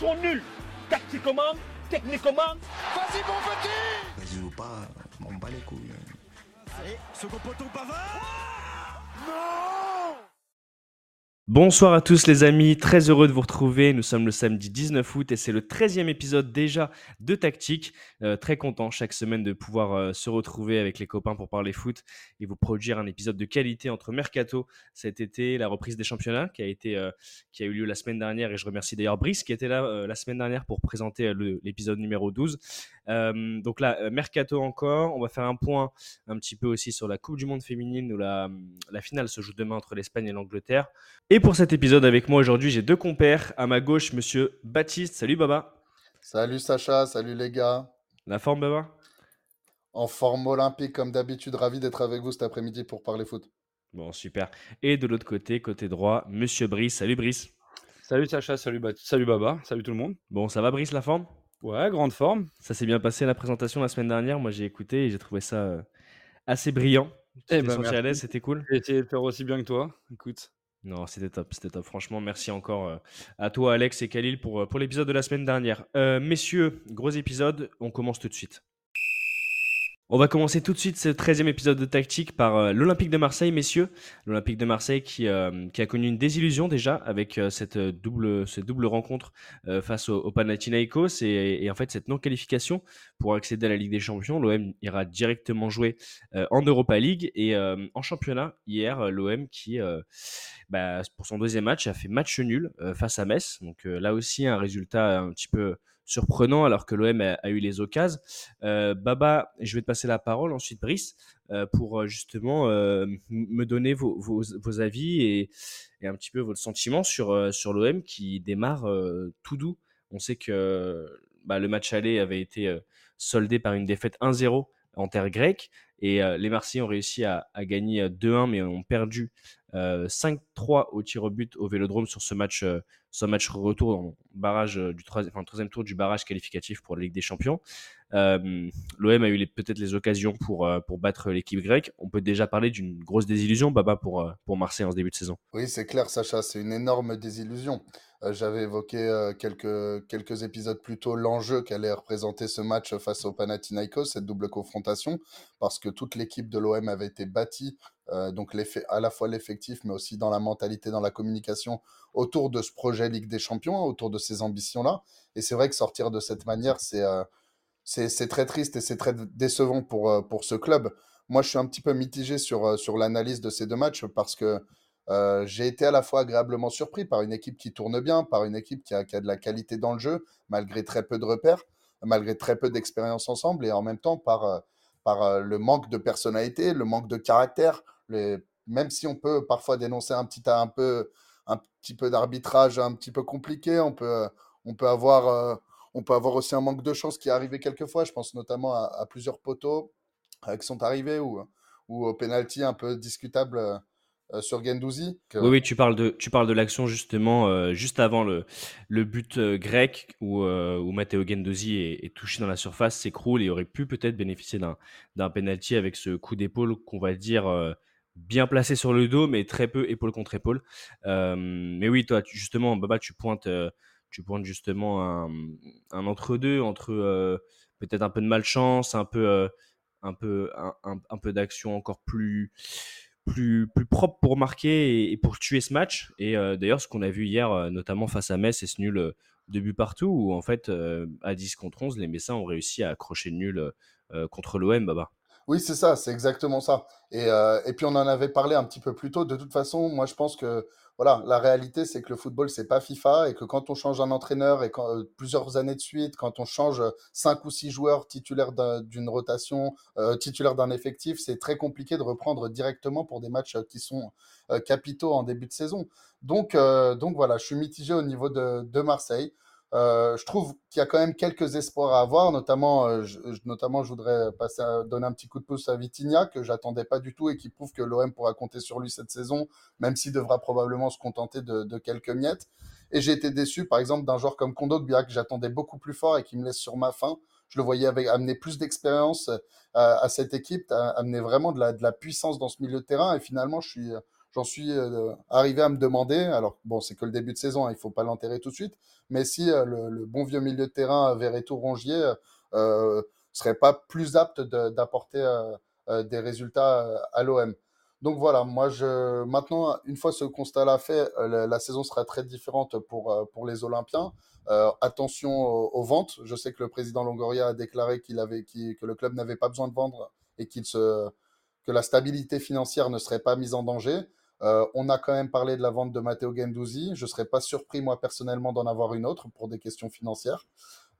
sont nuls. Tactiquement, techniquement. Vas-y, mon petit Vas-y ou pas, on bat les couilles. Allez, second poteau Pavard Non Bonsoir à tous les amis, très heureux de vous retrouver. Nous sommes le samedi 19 août et c'est le 13e épisode déjà de Tactique. Euh, très content chaque semaine de pouvoir euh, se retrouver avec les copains pour parler foot et vous produire un épisode de qualité entre Mercato cet été, la reprise des championnats qui a, euh, qui a eu lieu la semaine dernière et je remercie d'ailleurs Brice qui était là la semaine dernière pour présenter l'épisode numéro 12. Donc là, Mercato encore, on va faire un point un petit peu aussi sur la Coupe du Monde féminine où la, la finale se joue demain entre l'Espagne et l'Angleterre. Et pour cet épisode avec moi aujourd'hui, j'ai deux compères. À ma gauche, monsieur Baptiste. Salut Baba. Salut Sacha, salut les gars. La forme Baba? En forme olympique comme d'habitude, ravi d'être avec vous cet après-midi pour parler foot. Bon, super. Et de l'autre côté, côté droit, monsieur Brice. Salut Brice. Salut Sacha, salut, salut Baba, salut tout le monde. Bon, ça va Brice, la forme? Ouais, grande forme. Ça s'est bien passé la présentation la semaine dernière. Moi, j'ai écouté et j'ai trouvé ça euh, assez brillant. Ben, à l'aise, c'était cool? J'ai essayé de faire aussi bien que toi. Écoute. Non, c'était top, c'était top. Franchement, merci encore euh, à toi, Alex et Khalil, pour, euh, pour l'épisode de la semaine dernière. Euh, messieurs, gros épisode, on commence tout de suite. On va commencer tout de suite ce 13e épisode de Tactique par euh, l'Olympique de Marseille, messieurs. L'Olympique de Marseille qui, euh, a connu une désillusion déjà avec euh, cette, double, rencontre face au, au Panathinaikos et, et, en fait cette non-qualification pour accéder à la Ligue des Champions. L'OM ira directement jouer en Europa League et en championnat hier, l'OM qui, bah, pour son deuxième match, a fait match nul face à Metz. Donc là aussi un résultat un petit peu surprenant alors que l'OM a, eu les occasions. Euh, Baba, je vais te passer la parole, ensuite Brice, euh, pour euh, justement me donner vos, avis et, et, un petit peu votre sentiment sur, sur l'OM qui démarre tout doux. On sait que bah, le match aller avait été soldé par une défaite 1-0 en terre grecque. Et les Marseillais ont réussi à, à gagner 2-1, mais ont perdu 5-3 au tir au but au Vélodrome sur ce match, ce match retour en barrage du troisième, enfin, troisième tour du barrage qualificatif pour la Ligue des Champions. L'OM a eu peut-être les occasions pour, pour battre l'équipe grecque. On peut déjà parler d'une grosse désillusion, Baba, pour, pour Marseille en ce début de saison. Oui, c'est clair, Sacha, c'est une énorme désillusion. Euh, j'avais évoqué euh, quelques, quelques épisodes plus tôt l'enjeu qu'allait représenter ce match face au Panathinaikos, cette double confrontation, parce que toute l'équipe de l'OM avait été bâtie, euh, donc à la fois l'effectif, mais aussi dans la mentalité, dans la communication, autour de ce projet Ligue des Champions, autour de ces ambitions-là. Et c'est vrai que sortir de cette manière, c'est c'est très triste et c'est très décevant pour, pour ce club. Moi, je suis un petit peu mitigé sur, sur l'analyse de ces deux matchs parce que euh, j'ai été à la fois agréablement surpris par une équipe qui tourne bien, par une équipe qui a, qui a de la qualité dans le jeu, malgré très peu de repères, malgré très peu d'expérience ensemble, et en même temps par, euh, par euh, le manque de personnalité, le manque de caractère. Même si on peut parfois dénoncer un petit, un peu, un petit peu d'arbitrage un petit peu compliqué, on peut, on, peut avoir, on peut avoir aussi un manque de chance qui est arrivé quelquefois. Je pense notamment à, plusieurs poteaux qui sont arrivés ou, ou au penalty un peu discutable euh, sur Gendouzi. Oui, oui, tu parles de, l'action justement euh, juste avant le, le but euh, grec où, où Matteo Gendouzi est, touché dans la surface, s'écroule et aurait pu peut-être bénéficier d'un, d'un penalty avec ce coup d'épaule qu'on va dire bien placé sur le dos, mais très peu épaule contre épaule. mais oui, toi, justement, Baba, tu pointes, tu pointes justement un, entre-deux entre, peut-être un peu de malchance, un peu, un peu, un, peu d'action encore plus plus, propre pour marquer et, pour tuer ce match. Et euh, d'ailleurs, ce qu'on a vu hier, euh, notamment face à Metz, c'est ce nul euh, de but partout, où en fait, à 10 contre 11, les Messins ont réussi à accrocher le nul contre l'OM, Baba. Oui, c'est ça, c'est exactement ça. Et, et, puis on en avait parlé un petit peu plus tôt. De toute façon, moi je pense que voilà, la réalité, c'est que le football, c'est pas FIFA et que quand on change un entraîneur et euh, plusieurs années de suite, quand on change cinq ou six joueurs titulaires d'une rotation, euh, titulaires d'un effectif, c'est très compliqué de reprendre directement pour des matchs qui sont euh, capitaux en début de saison. Donc, voilà, je suis mitigé au niveau de Marseille. Euh, je trouve qu'il y a quand même quelques espoirs à avoir, notamment, euh, je, notamment, je voudrais passer donner un petit coup de pouce à Vitinha, que j'attendais pas du tout et qui prouve que l'OM pourra compter sur lui cette saison, même s'il devra probablement se contenter de, de quelques miettes. Et j'ai été déçu, par exemple, d'un joueur comme Kondogbia, que j'attendais beaucoup plus fort et qui me laisse sur ma faim. Je le voyais avec, amener plus d'expérience à, euh, à, cette équipe, amener vraiment de la, de la puissance dans ce milieu de terrain. Et finalement, je suis, j'en suis euh, arrivé à me demander, alors bon, c'est que le début de saison, hein, il faut pas l'enterrer tout de suite, mais si euh, le, bon vieux milieu de terrain Verretou-Rongier euh, serait pas plus apte d'apporter euh, euh, des résultats euh, à l'OM. Donc voilà, moi je maintenant une fois ce constat-là fait, euh, la, saison sera très différente pour euh, pour les Olympiens. Euh, attention aux, ventes. Je sais que le président Longoria a déclaré qu'il avait que le club n'avait pas besoin de vendre et qu'il se que la stabilité financière ne serait pas mise en danger. Euh, on a quand même parlé de la vente de Matteo Gendouzi. Je ne serais pas surpris, moi, personnellement, d'en avoir une autre pour des questions financières.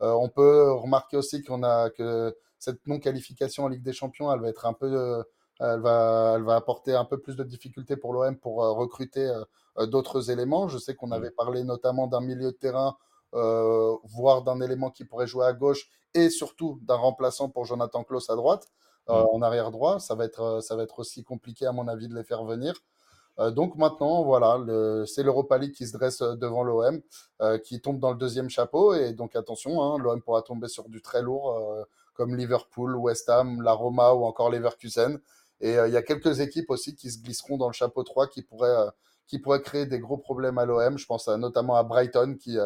Euh, on peut remarquer aussi qu'on a que cette non-qualification en Ligue des Champions, elle va être un peu, euh, elle va, elle va apporter un peu plus de difficultés pour l'OM pour recruter d'autres éléments. Je sais qu'on avait parlé notamment d'un milieu de terrain, euh, voire d'un élément qui pourrait jouer à gauche, et surtout d'un remplaçant pour Jonathan Klaus à droite, euh, Mm. en arrière droit. Ça va être, ça va être aussi compliqué à mon avis de les faire venir. Euh, donc maintenant, voilà, c'est l'Europa League qui se dresse euh, devant l'OM, euh, qui tombe dans le deuxième chapeau. Et donc attention, hein, l'OM pourra tomber sur du très lourd, comme Liverpool, West Ham, la Roma ou encore Leverkusen. Et il y a quelques équipes aussi qui se glisseront dans le chapeau 3 qui pourraient, créer des gros problèmes à l'OM. Je pense notamment à Brighton qui,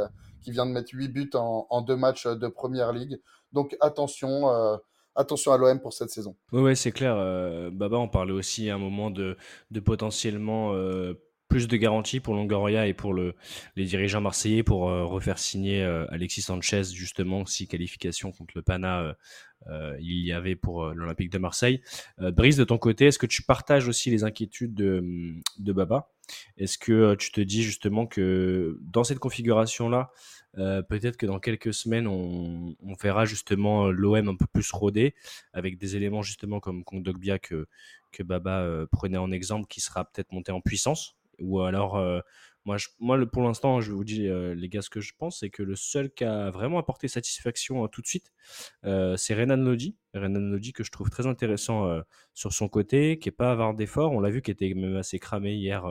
vient de mettre 8 buts en, en deux matchs de Première Ligue. Donc attention, attention à l'OM pour cette saison. Ouais, ouais, c'est clair. euh, Baba, on parlait aussi à un moment de, de potentiellement euh, plus de garanties pour Longoria et pour le, les dirigeants marseillais pour euh, refaire signer euh, Alexis Sanchez, justement, si qualification contre le Pana euh, euh, il y avait pour l'Olympique de Marseille. Brice, de ton côté, est-ce que tu partages aussi les inquiétudes de, de Baba? Est-ce que euh, tu te dis justement que dans cette configuration-là, euh, peut-être que dans quelques semaines, on, verra justement l'OM un peu plus rodé, avec des éléments justement comme Kondogbia que, que Baba euh, prenait en exemple, qui sera peut-être monté en puissance? Ou alors, euh, moi, moi pour l'instant, je vous dis, euh, les gars, ce que je pense, c'est que le seul qui a vraiment apporté satisfaction euh, tout de suite, euh, c'est Renan Lodi. Renan Lodi que je trouve très intéressant sur son côté, qui est pas avare d'efforts. On l'a vu, qui était même assez cramé hier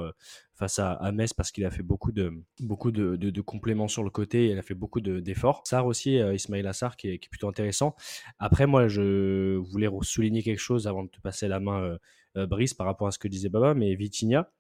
face à, à Metz parce qu'il a fait beaucoup de, beaucoup de, de- de compléments sur le côté. Et il a fait beaucoup de- d'efforts. Sarr aussi, euh, Ismail Assar, qui est, qui est plutôt intéressant. Après, moi, je voulais souligner quelque chose avant de te passer la main, Brice, par rapport à ce que disait Baba, mais Vitinha,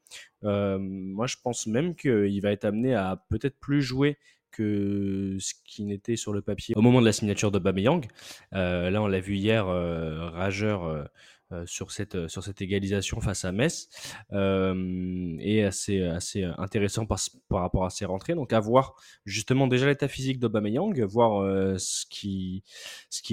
euh, moi, je pense même qu'il va être amené à peut-être plus jouer que ce qui n'était sur le papier au moment de la signature de Bameyang. Euh, là, on l'a vu hier, euh, rageur euh, euh, sur, cette, sur cette égalisation face à Metz, euh, et assez, assez intéressant par, par rapport à ses rentrées. Donc, à voir justement déjà l'état physique d'Aubameyang, voir euh, ce, ce, qui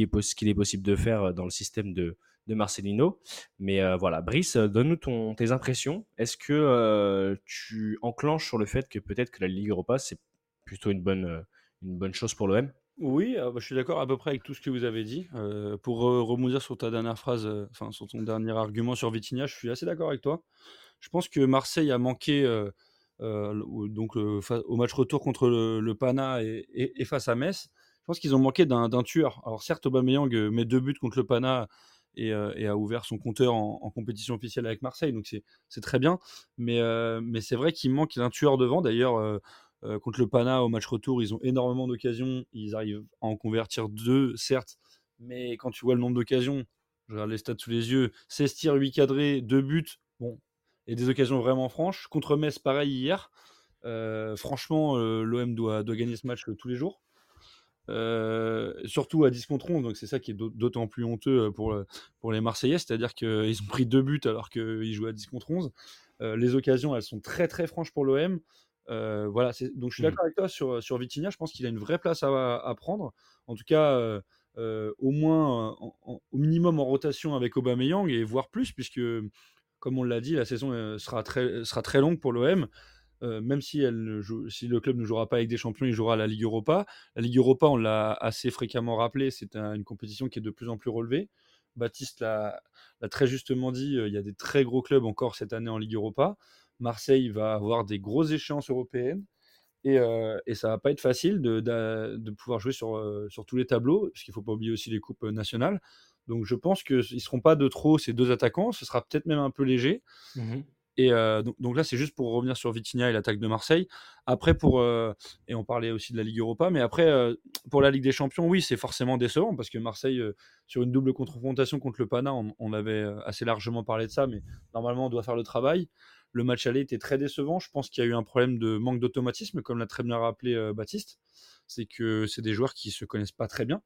est ce qu'il est possible de faire dans le système de, de Marcelino. Mais euh, voilà, Brice, euh, donne-nous tes impressions. Est-ce que euh, tu enclenches sur le fait que peut-être que la Ligue Europa, c'est plutôt une bonne, une bonne chose pour l'OM Oui, bah, je suis d'accord à peu près avec tout ce que vous avez dit. Pour rebondir sur ta dernière phrase, enfin sur ton dernier argument sur Vitinha, je suis assez d'accord avec toi. Je pense que Marseille a manqué donc au match retour contre le, Pana et, face à Metz. Je pense qu'ils ont manqué d'un tueur. Alors certes, Aubameyang met deux buts contre le Pana et, euh, et a ouvert son compteur en, compétition officielle avec Marseille, donc c'est très bien. Mais, euh, mais c'est vrai qu'il manque d'un tueur devant. D'ailleurs, euh, contre le Pana au match retour, ils ont énormément d'occasions. Ils arrivent à en convertir deux, certes, mais quand tu vois le nombre d'occasions, je regarde les stats sous les yeux 16 tirs, 8 cadrés, 2 buts, bon, et des occasions vraiment franches. Contre Metz, pareil hier. Franchement, l'OM doit, gagner ce match tous les jours. Euh, surtout à 10 contre 11, donc c'est ça qui est d'aut- d'autant plus honteux euh, pour, le- pour les Marseillais, c'est-à-dire qu'ils ont pris deux buts alors qu'ils jouaient à 10 contre 11. Euh, les occasions, elles sont très très franches pour l'OM. Euh, voilà, donc je suis Mhm. d'accord avec toi sur, sur Vitinha, je pense qu'il a une vraie place à, à prendre. En tout cas, euh, euh, au moins, euh, en- en- au minimum en rotation avec Aubameyang et voire plus, puisque, comme on l'a dit, la saison euh, sera très, sera très longue pour l'OM. Euh, même si, ne le club ne jouera pas avec des champions, il jouera la Ligue Europa. La Ligue Europa, on l'a assez fréquemment rappelé, c'est un- une compétition qui est de plus en plus relevée. Baptiste l'a très justement dit, euh, il y a des très gros clubs encore cette année en Ligue Europa. Marseille va avoir des grosses échéances européennes. Et, euh, et ça va pas être facile de, pouvoir jouer sur, euh, sur tous les tableaux, parce qu'il faut pas oublier aussi les coupes nationales. Donc je pense qu'ils ne seront pas de trop ces deux attaquants, ce sera peut-être même un peu léger. Et euh, donc, là, c'est juste pour revenir sur Vitinha et l'attaque de Marseille. Après, pour, euh, et on parlait aussi de la Ligue Europa, mais après, euh, pour la Ligue des Champions, oui, c'est forcément décevant parce que Marseille, sur une double confrontation contre le Pana, on, on avait assez largement parlé de ça, mais normalement, on doit faire le travail. le match aller était très décevant. Je pense qu'il y a eu un problème de manque d'automatisme, comme l'a très bien rappelé Baptiste. C'est que c'est des joueurs qui se connaissent pas très bien.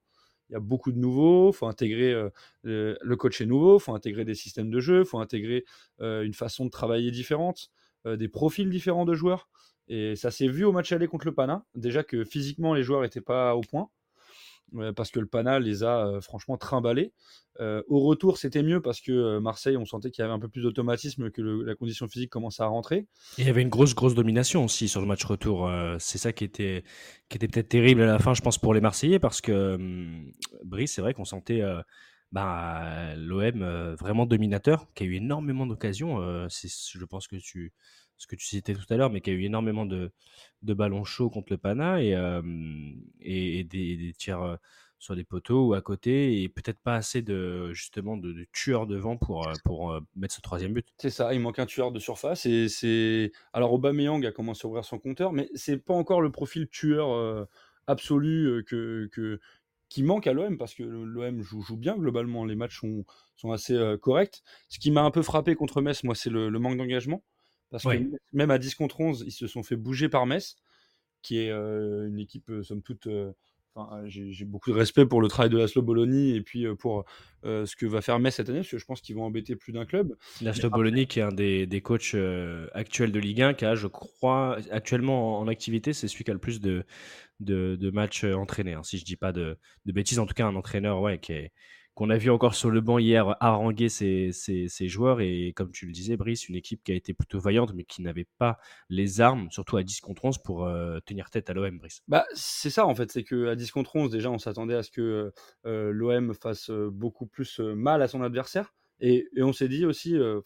Il y a beaucoup de nouveaux, faut intégrer euh, le, coach est nouveau, faut intégrer des systèmes de jeu, faut intégrer euh, une façon de travailler différente, euh, des profils différents de joueurs. Et ça s'est vu au match aller contre le Pana. Déjà que physiquement les joueurs n'étaient pas au point. Parce que le Pana les a euh, franchement trimballés. Euh, au retour, c'était mieux parce que euh, Marseille, on sentait qu'il y avait un peu plus d'automatisme, que la condition physique commençait à rentrer. Il y avait une grosse, grosse domination aussi sur le match retour. c'est ça qui était, qui était peut-être terrible à la fin, je pense, pour les Marseillais, parce que hum, Brice, c'est vrai qu'on sentait bah, l'OM vraiment dominateur, qui a eu énormément d'occasions. je pense que tu, ce que tu citais tout à l'heure, mais qui a eu énormément de, de ballons chauds contre le Pana et, des, tirs sur des poteaux ou à côté, et peut-être pas assez de justement de, tueurs devant pour, pour mettre ce troisième but. C'est ça, il manque un tueur de surface. Et c'est alors Aubameyang a commencé à ouvrir son compteur, mais c'est pas encore le profil tueur absolu que, que qui manque à l'OM parce que l'OM joue, bien globalement. Les matchs sont, sont assez corrects. Ce qui m'a un peu frappé contre Metz, moi, c'est le manque d'engagement parce Ouais. que même à 10 contre 11, ils se sont fait bouger par Metz, qui est euh, une équipe euh, somme toute. euh, Enfin, j'ai beaucoup de respect pour le travail de Laszlo Bologna et puis pour euh, ce que va faire Metz cette année, parce que je pense qu'ils vont embêter plus d'un club. Laszlo Bologna, qui est un des, des coachs euh, actuels de Ligue 1, qui a, je crois, actuellement en, en activité, c'est celui qui a le plus de, de, de matchs entraînés. hein, si je dis pas de, de bêtises, en tout cas, un entraîneur ouais, qui est- qu'on a vu encore sur le banc hier haranguer ses, joueurs. Et comme tu le disais, Brice, une équipe qui a été plutôt vaillante, mais qui n'avait pas les armes, surtout à 10 contre 11, pour euh, tenir tête à l'OM, Brice. Bah, c'est ça en fait, c'est qu'à 10 contre 11, déjà, on s'attendait à ce que euh, l'OM fasse euh, beaucoup plus euh, mal à son adversaire. Et, on s'est dit aussi, euh,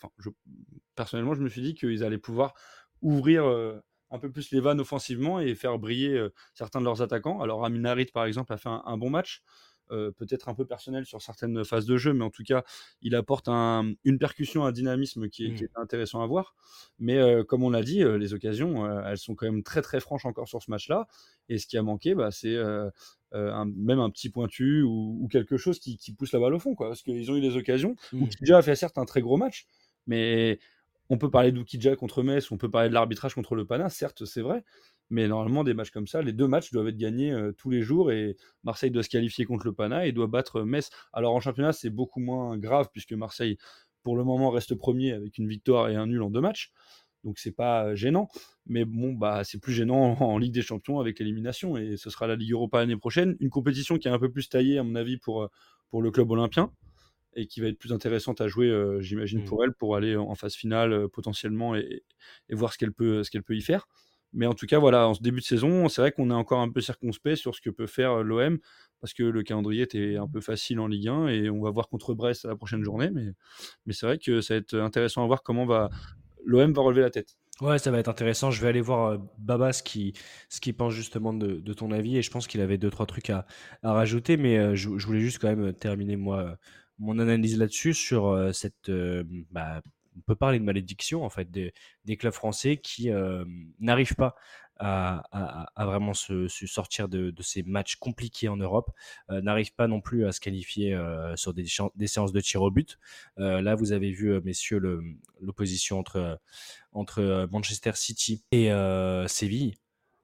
personnellement, je me suis dit qu'ils allaient pouvoir ouvrir euh, un peu plus les vannes offensivement et faire briller euh, certains de leurs attaquants. Alors, Amin Harit, par exemple, a fait un bon match. Euh, peut-être un peu personnel sur certaines phases de jeu, mais en tout cas, il apporte un- une percussion, un dynamisme qui est, qui Mm. est intéressant à voir. Mais euh, comme on l'a dit, euh, les occasions, elles sont quand même très très franches encore sur ce match-là. Et ce qui a manqué, bah, c'est un- même un petit pointu ou, ou quelque chose qui, qui pousse la balle au fond. Quoi, parce qu'ils ont eu des occasions. Mm. Oukidja a fait certes un très gros match, mais on peut parler d'Oukidja contre Metz, on peut parler de l'arbitrage contre le Pana, certes, c'est vrai. Mais normalement, des matchs comme ça, les deux matchs doivent être gagnés euh, tous les jours et Marseille doit se qualifier contre le Pana et doit battre Metz. Alors en championnat, c'est beaucoup moins grave puisque Marseille, pour le moment, reste premier avec une victoire et un nul en deux matchs. Donc c'est pas euh, gênant. Mais bon, bah, c'est plus gênant en Ligue des Champions avec l'élimination et ce sera la Ligue Europa l'année prochaine. Une compétition qui est un peu plus taillée, à mon avis, pour, euh, pour le club olympien et qui va être plus intéressante à jouer, euh, j'imagine, Mm. pour elle, pour aller en phase finale euh, potentiellement et, et voir ce qu'elle peut, ce qu'elle peut y faire. Mais en tout cas, voilà, en ce début de saison, c'est vrai qu'on est encore un peu circonspect sur ce que peut faire euh, l'OM parce que le calendrier était un peu facile en Ligue 1 et on va voir contre Brest à la prochaine journée. Mais, c'est vrai que ça va être intéressant à voir comment l'OM va relever la tête. Ouais, ça va être intéressant. Je vais aller voir euh, Baba ce qu'il ce qu'il pense justement de, ton avis et je pense qu'il avait deux trois trucs à, rajouter, mais euh, je, voulais juste quand même terminer moi mon analyse là-dessus sur cette. bah, on peut parler de malédiction en fait des, clubs français qui n'arrivent pas à, vraiment se, sortir de, ces matchs compliqués en Europe, euh, n'arrivent pas non plus à se qualifier euh, sur des, séances de tir au but. Euh, là, vous avez vu, messieurs, l'opposition entre Manchester City et Séville.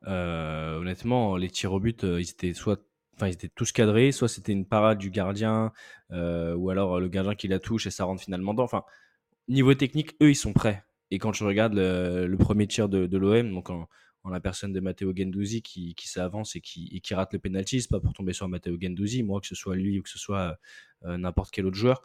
Honnêtement, les tirs au but, ils étaient soit, enfin, ils étaient tous cadrés, soit c'était une parade du gardien, ou alors le gardien qui la touche et ça rentre finalement dedans. Enfin, niveau technique, eux, ils sont prêts. Et quand je regarde le, premier tir de, l'OM, donc en, la personne de Matteo Gendouzi qui, qui s'avance et qui, qui rate le penalty, c'est pas pour tomber sur Matteo Gendouzi, moi que ce soit lui ou que ce soit euh, n'importe quel autre joueur,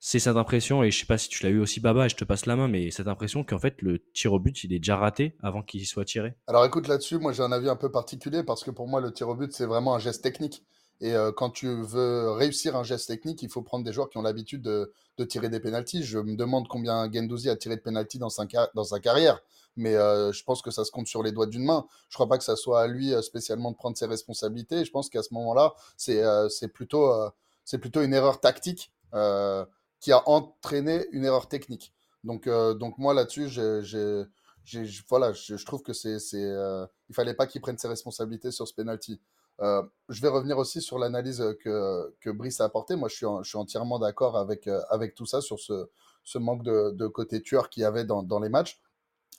c'est cette impression, et je sais pas si tu l'as eu aussi Baba, et je te passe la main, mais cette impression qu'en fait le tir au but il est déjà raté avant qu'il soit tiré. Alors écoute, là-dessus, moi j'ai un avis un peu particulier parce que pour moi, le tir au but, c'est vraiment un geste technique. Et quand tu veux réussir un geste technique, il faut prendre des joueurs qui ont l'habitude de, tirer des pénalties. Je me demande combien Gendouzi a tiré de pénalties dans, sa carrière, mais je pense que ça se compte sur les doigts d'une main. Je crois pas que ça soit à lui spécialement de prendre ses responsabilités. Je pense qu'à ce moment-là, c'est plutôt, une erreur tactique qui a entraîné une erreur technique. Donc, moi là-dessus, voilà, je, trouve que c'est, euh, fallait pas qu'il prenne ses responsabilités sur ce penalty. Euh, je vais revenir aussi sur l'analyse que, que Brice a apportée. Moi, je suis, je suis entièrement d'accord avec, euh, avec tout ça sur ce, ce manque de, de côté tueur qu'il y avait dans, dans les matchs.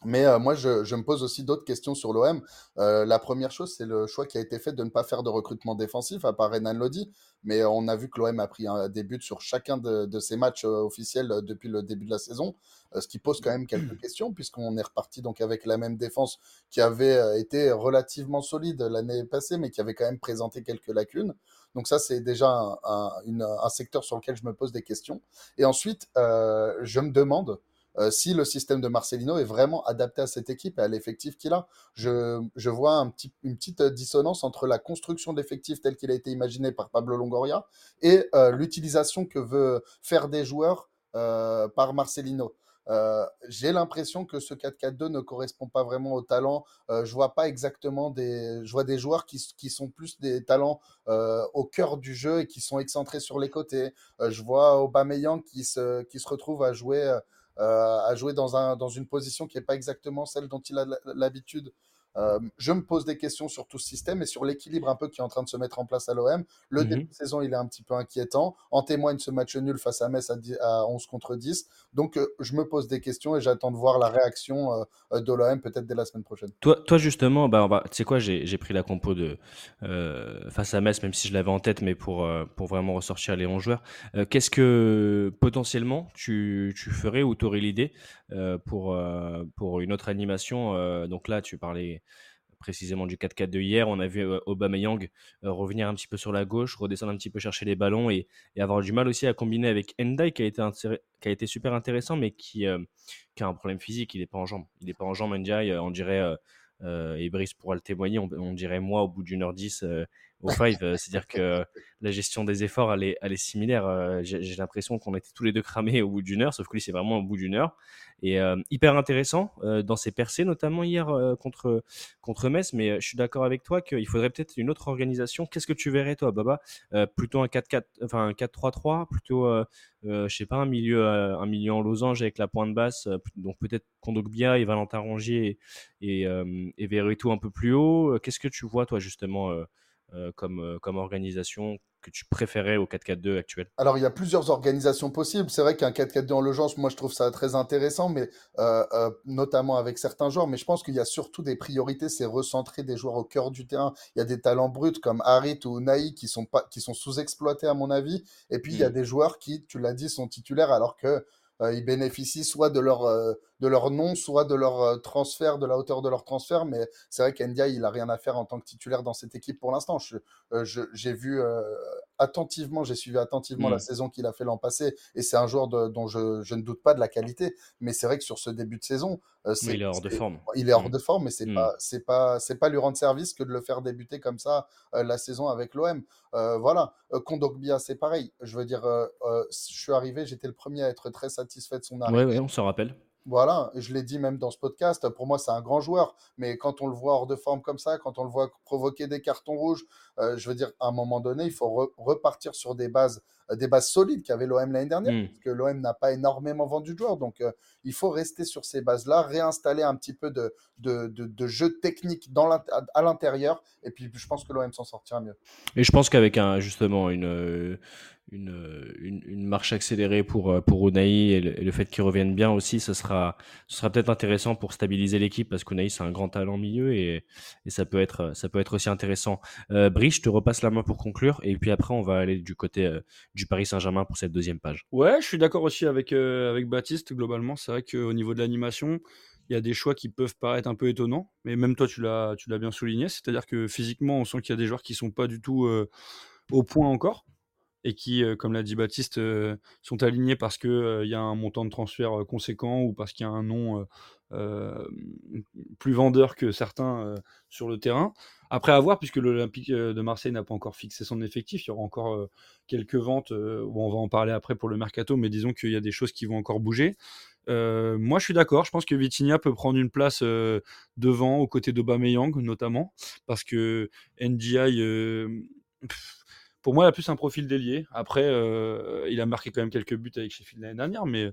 Mais euh, moi, je, je me pose aussi d'autres questions sur l'OM. Euh, la première chose, c'est le choix qui a été fait de ne pas faire de recrutement défensif, à part Renan Lodi. Mais on a vu que l'OM a pris un, des buts sur chacun de, de ses matchs euh, officiels euh, depuis le début de la saison, euh, ce qui pose quand même quelques questions, puisqu'on est reparti donc avec la même défense qui avait euh, été relativement solide l'année passée, mais qui avait quand même présenté quelques lacunes. Donc ça, c'est déjà un, un, une- un secteur sur lequel je me pose des questions. Et ensuite, euh, je me demande euh, si le système de Marcelino est vraiment adapté à cette équipe et à l'effectif qu'il a. Je, je vois une petite dissonance entre la construction de l'effectif tel qu'il a été imaginé par Pablo Longoria et euh, l'utilisation que veut faire des joueurs euh, par Marcelino. Euh, j'ai l'impression que ce 4-4-2 ne correspond pas vraiment au talent. Euh, je vois pas exactement des, je vois des joueurs qui, qui sont plus des talents euh, au cœur du jeu et qui sont excentrés sur les côtés. Euh, je vois Aubameyang qui se, qui se retrouve à jouer euh, euh, à jouer dans, un, dans une position qui n'est pas exactement celle dont il a l'habitude. Euh, je me pose des questions sur tout ce système et sur l'équilibre un peu qui est en train de se mettre en place à l'OM. Le Mhm. début de saison, il est un petit peu inquiétant. En témoigne ce match nul face à Metz à, 10 à 11 contre 10. Donc, euh, je me pose des questions et j'attends de voir la réaction euh, de l'OM peut-être dès la semaine prochaine. Toi, toi justement, bah, tu sais quoi, j'ai pris la compo de face à Metz, même si je l'avais en tête, mais pour, pour vraiment ressortir les 11 joueurs. Qu'est-ce que potentiellement tu, tu ferais ou tu aurais l'idée pour, pour une autre animation Donc là, tu parlais précisément du 4-4 de hier. On a vu Aubameyang revenir un petit peu sur la gauche, redescendre un petit peu chercher les ballons et, avoir du mal aussi à combiner avec Endai qui a été, super intéressant, mais qui, euh, a un problème physique. Il n'est pas en jambes. Il n'est pas en jambes, euh, On dirait, et Brice pourra le témoigner, on, dirait moi au bout d'une heure dix au five. C'est-à-dire que la gestion des efforts, elle est, elle est similaire. J'ai l'impression qu'on était tous les deux cramés au bout d'une heure, sauf que lui, c'est vraiment au bout d'une heure. Et euh, hyper intéressant euh, dans ses percées, notamment hier euh, contre, contre Metz. Mais je suis d'accord avec toi qu'il faudrait peut-être une autre organisation. Qu'est-ce que tu verrais, toi, Baba? Plutôt un 4-4, enfin un 4-3-3, plutôt, je sais pas, un milieu, un milieu en losange avec la pointe basse. donc peut-être Kondogbia et Valentin Rongier et, et, et Verretou un peu plus haut. Qu'est-ce que tu vois, toi, justement, comme, comme organisation que tu préférais au 4-4-2 actuel? Alors, il y a plusieurs organisations possibles. C'est vrai qu'un 4-4-2 en Legence, moi, je trouve ça très intéressant, mais euh, euh, notamment avec certains joueurs. Mais je pense qu'il y a surtout des priorités, c'est recentrer des joueurs au cœur du terrain. Il y a des talents bruts comme Harit ou Naï qui sont, pas, qui sont sous-exploités, à mon avis. Et puis, il y a Mm. des joueurs qui, tu l'as dit, sont titulaires alors que ils bénéficient soit de leur, euh, de leur nom, soit de leur euh, transfert, de la hauteur de leur transfert. Mais c'est vrai qu'Endia, il a rien à faire en tant que titulaire dans cette équipe pour l'instant. Euh, j'ai vu euh, attentivement, j'ai suivi attentivement la Mm. saison qu'il a fait l'an passé, et c'est un joueur de- dont je, je ne doute pas de la qualité. Mais c'est vrai que sur ce début de saison, euh, c'est, il est hors de forme. il est hors Mm. de forme, mais c'est Mm. pas, c'est pas, c'est pas lui rendre service que de le faire débuter comme ça euh, la saison avec l'OM. Euh, voilà. Euh, Kondogbia, c'est pareil. Je veux dire, je suis arrivé, j'étais le premier à être très satisfait de son arrivée. Ouais, ouais, on s'en rappelle. Voilà, je l'ai dit même dans ce podcast, pour moi c'est un grand joueur, mais quand on le voit hors de forme comme ça, quand on le voit provoquer des cartons rouges, euh, je veux dire, à un moment donné, il faut re- repartir sur des bases, euh, des bases solides qu'avait l'OM l'année dernière, Mm. parce que l'OM n'a pas énormément vendu de joueurs, donc euh, il faut rester sur ces bases-là, réinstaller un petit peu de, de, de, de jeu technique dans à l'intérieur, et puis je pense que l'OM s'en sortira mieux. Et je pense qu'avec un, justement une, une, marche accélérée pour, euh, pour Unai et le, fait qu'il revienne bien aussi, ce sera, ce sera peut-être intéressant pour stabiliser l'équipe parce qu'Unai c'est un grand talent milieu et, et ça, peut être, ça peut être aussi intéressant. Euh, Brice, je te repasse la main pour conclure et puis après on va aller du côté euh, du Paris Saint-Germain pour cette deuxième page. Ouais, je suis d'accord aussi avec, euh, avec Baptiste, globalement. C'est vrai qu'au niveau de l'animation, il y a des choix qui peuvent paraître un peu étonnants, mais même toi, tu l'as, bien souligné. C'est-à-dire que physiquement, on sent qu'il y a des joueurs qui sont pas du tout au point encore et qui, euh, comme l'a dit Baptiste, euh, sont alignés parce qu'il y a un montant de transfert euh, conséquent ou parce qu'il y a un nom euh, euh, plus vendeur que certains euh, sur le terrain. Après à voir, puisque l'Olympique euh, de Marseille n'a pas encore fixé son effectif, il y aura encore euh, quelques ventes, euh, bon, on va en parler après pour le mercato, mais disons qu'il y a des choses qui vont encore bouger. Euh, moi, je suis d'accord. Je pense que Vitinha peut prendre une place euh, devant, aux côtés d'Aubameyang notamment, parce que euh, pff, pour moi, il a plus un profil d'ailier. Après, euh, il a marqué quand même quelques buts avec Sheffield l'année dernière, mais,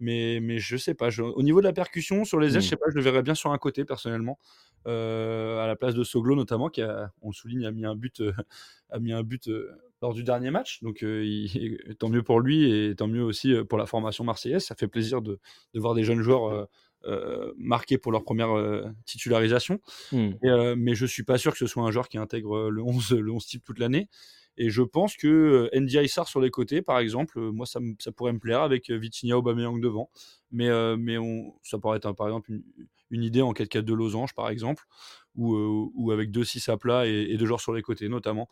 mais, mais je sais pas. Je- au niveau de la percussion sur les ailes, Mm. je sais pas, je le verrais bien sur un côté personnellement, euh, à la place de Soglo notamment, qui a, on le souligne, a mis un but, euh, a mis un but lors du dernier match. Donc, il- tant mieux pour lui et tant mieux aussi pour la formation marseillaise. Ça fait plaisir de, de voir des jeunes joueurs euh, marqués pour leur première euh, titularisation. Hmm. Et, euh, mais je suis pas sûr que ce soit un joueur qui intègre le 11, le 11 type toute l'année. Et je pense que euh, Ndiaye Sarr sur les côtés, par exemple, euh, moi, ça, pourrait me plaire avec euh, Vitinha Aubameyang devant. Mais, euh, mais on, ça pourrait être, un- par exemple, une, une idée en 4-4 de losange, par exemple, ou, euh, ou avec 2-6 à plat et, et deux joueurs sur les côtés, notamment.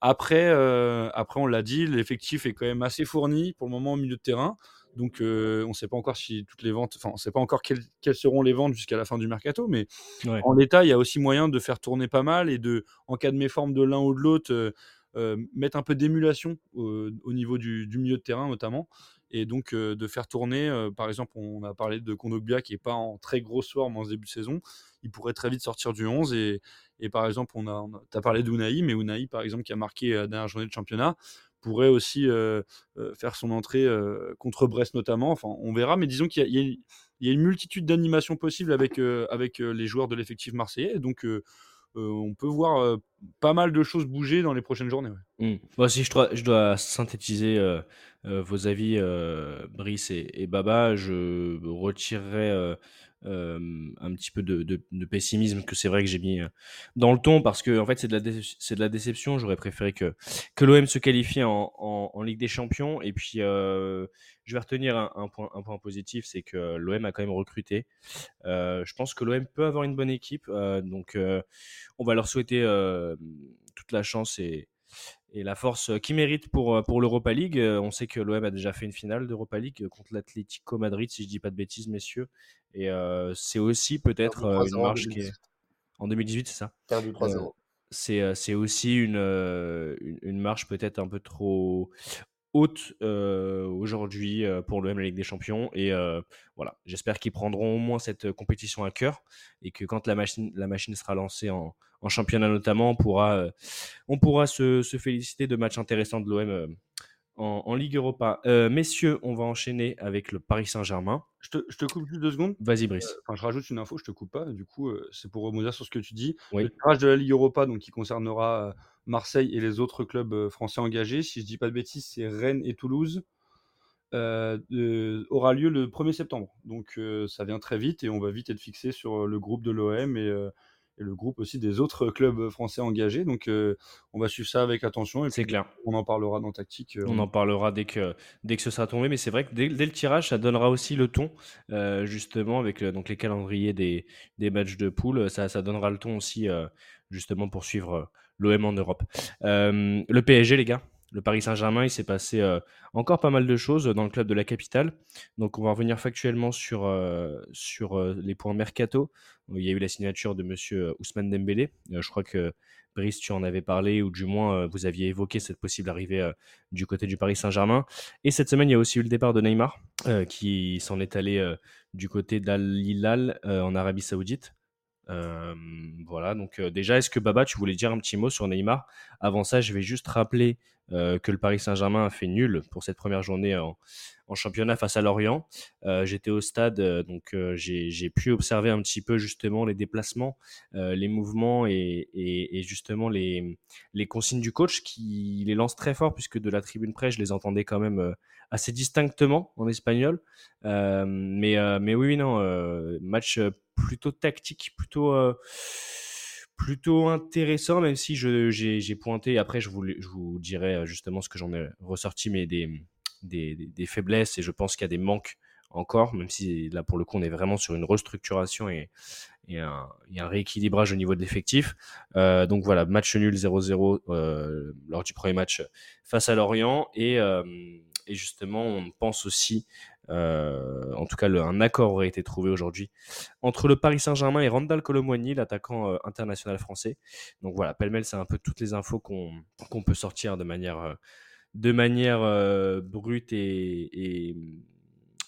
Après, euh, après on l'a dit, l'effectif est quand même assez fourni pour le moment au milieu de terrain. Donc, euh, on ne sait pas encore si toutes les ventes, enfin, on sait pas encore quelles, quelles seront les ventes jusqu'à la fin du mercato, mais Ouais. en l'état, il y a aussi moyen de faire tourner pas mal et de, en cas de méforme de l'un ou de l'autre, euh, mettre un peu d'émulation au, au niveau du, milieu de terrain notamment. Et donc euh, de faire tourner, euh, par exemple, on a parlé de Kondogbia qui est pas en très grosse forme en ce début de saison. Il pourrait très vite sortir du 11. Et, et par exemple, on a, tu as parlé d'Unai, mais Unai, par exemple, qui a marqué euh, la dernière journée de championnat, pourrait aussi euh, euh, faire son entrée euh, contre Brest notamment. Enfin, on verra, mais disons qu'il y a, y a- y a une multitude d'animations possibles avec, euh, avec euh, les joueurs de l'effectif marseillais. Donc, euh, euh, on peut voir euh, pas mal de choses bouger dans les prochaines journées. ouais. Hmm. Moi, si je dois, synthétiser euh, euh, vos avis, euh, Brice et, et Baba, je retirerai un petit peu de, pessimisme que c'est vrai que j'ai mis dans le ton parce que en fait c'est de la c'est de la déception. J'aurais préféré que que l'OM se qualifie en, en- Ligue des Champions et puis je vais retenir un, point un point positif, c'est que l'OM a quand même recruté. Je pense que l'OM peut avoir une bonne équipe, donc on va leur souhaiter toute la chance et et la force qui mérite pour, euh, pour l'Europa League. Euh, On sait que l'OM a déjà fait une finale d'Europa League contre l'Atlético Madrid, si je dis pas de bêtises, messieurs. Et euh, c'est aussi peut-être Perdu euh, 3-0 une marche qui est 2018. en 2018, c'est ça? Perdu 3-0. C'est euh, c'est aussi une, une, une marche peut-être un peu trop haute aujourd'hui pour l'OM la Ligue des Champions. Et voilà, j'espère qu'ils prendront au moins cette compétition à cœur et que quand la machine, sera lancée en, championnat notamment, on pourra, se, féliciter de matchs intéressants de l'OM en, en Ligue Europa. Euh, messieurs, on va enchaîner avec le Paris Saint-Germain. Je te, je te coupe juste deux secondes. Vas-y, Brice. Enfin, je rajoute une info, je te coupe pas. Du coup, euh, c'est pour rebondir sur ce que tu dis. Oui. Le tirage de la Ligue Europa, donc qui concernera euh, Marseille et les autres clubs euh, français engagés, si je dis pas de bêtises, c'est Rennes et Toulouse, euh, euh, aura lieu le 1er septembre. Donc euh, ça vient très vite et on va vite être fixé sur euh, le groupe de l'OM et, euh, et le groupe aussi des autres clubs français engagés. Donc euh, on va suivre ça avec attention C'est clair. on en parlera dans Tactique. euh, On en parlera dès que, dès que ce sera tombé, mais c'est vrai que dès, dès le tirage, ça donnera aussi le ton, euh, justement, avec donc les calendriers des, des matchs de poule. Ça, ça donnera le ton aussi, justement, pour suivre l'OM en Europe. Le PSG, les gars, le Paris Saint-Germain, il s'est passé euh, encore pas mal de choses dans le club de la capitale. Donc, on va revenir factuellement sur, euh, sur euh, les points mercato. Il y a eu la signature de monsieur Ousmane Dembélé. Euh, je crois que Brice, tu en avais parlé, ou du moins euh, vous aviez évoqué cette possible arrivée euh, du côté du Paris Saint-Germain. Et cette semaine, il y a aussi eu le départ de Neymar, euh, qui s'en est allé euh, du côté d'Al Hilal euh, en Arabie Saoudite. Euh, voilà, donc euh, déjà, est-ce que Baba, tu voulais dire un petit mot sur Neymar? Avant ça, je vais juste rappeler euh, que le Paris Saint-Germain a fait nul pour cette première journée en, championnat face à Lorient. Euh, J'étais au stade, euh, donc euh, j'ai pu observer un petit peu justement les déplacements, euh, les mouvements et, justement les, consignes du coach qui les lance très fort puisque de la tribune près, je les entendais quand même euh, assez distinctement en espagnol. Euh, mais, euh, mais oui, non, euh, match euh, plutôt tactique, plutôt, euh, plutôt intéressant, même si j'ai pointé, après je vous, je vous dirai euh, justement ce que j'en ai ressorti, mais des, des, des- faiblesses et je pense qu'il y a des manques encore, même si là pour le coup on est vraiment sur une restructuration et, et un, rééquilibrage au niveau de l'effectif. Euh, donc voilà, match nul 0-0 euh, lors du premier match face à Lorient et, et justement on pense aussi, euh, en tout cas un accord aurait été trouvé aujourd'hui entre le Paris Saint-Germain et Randall Colomwani, l'attaquant euh, international français. Donc voilà, pêle-mêle c'est un peu toutes les infos qu'on peut sortir de manière, euh, de manière brute et, et,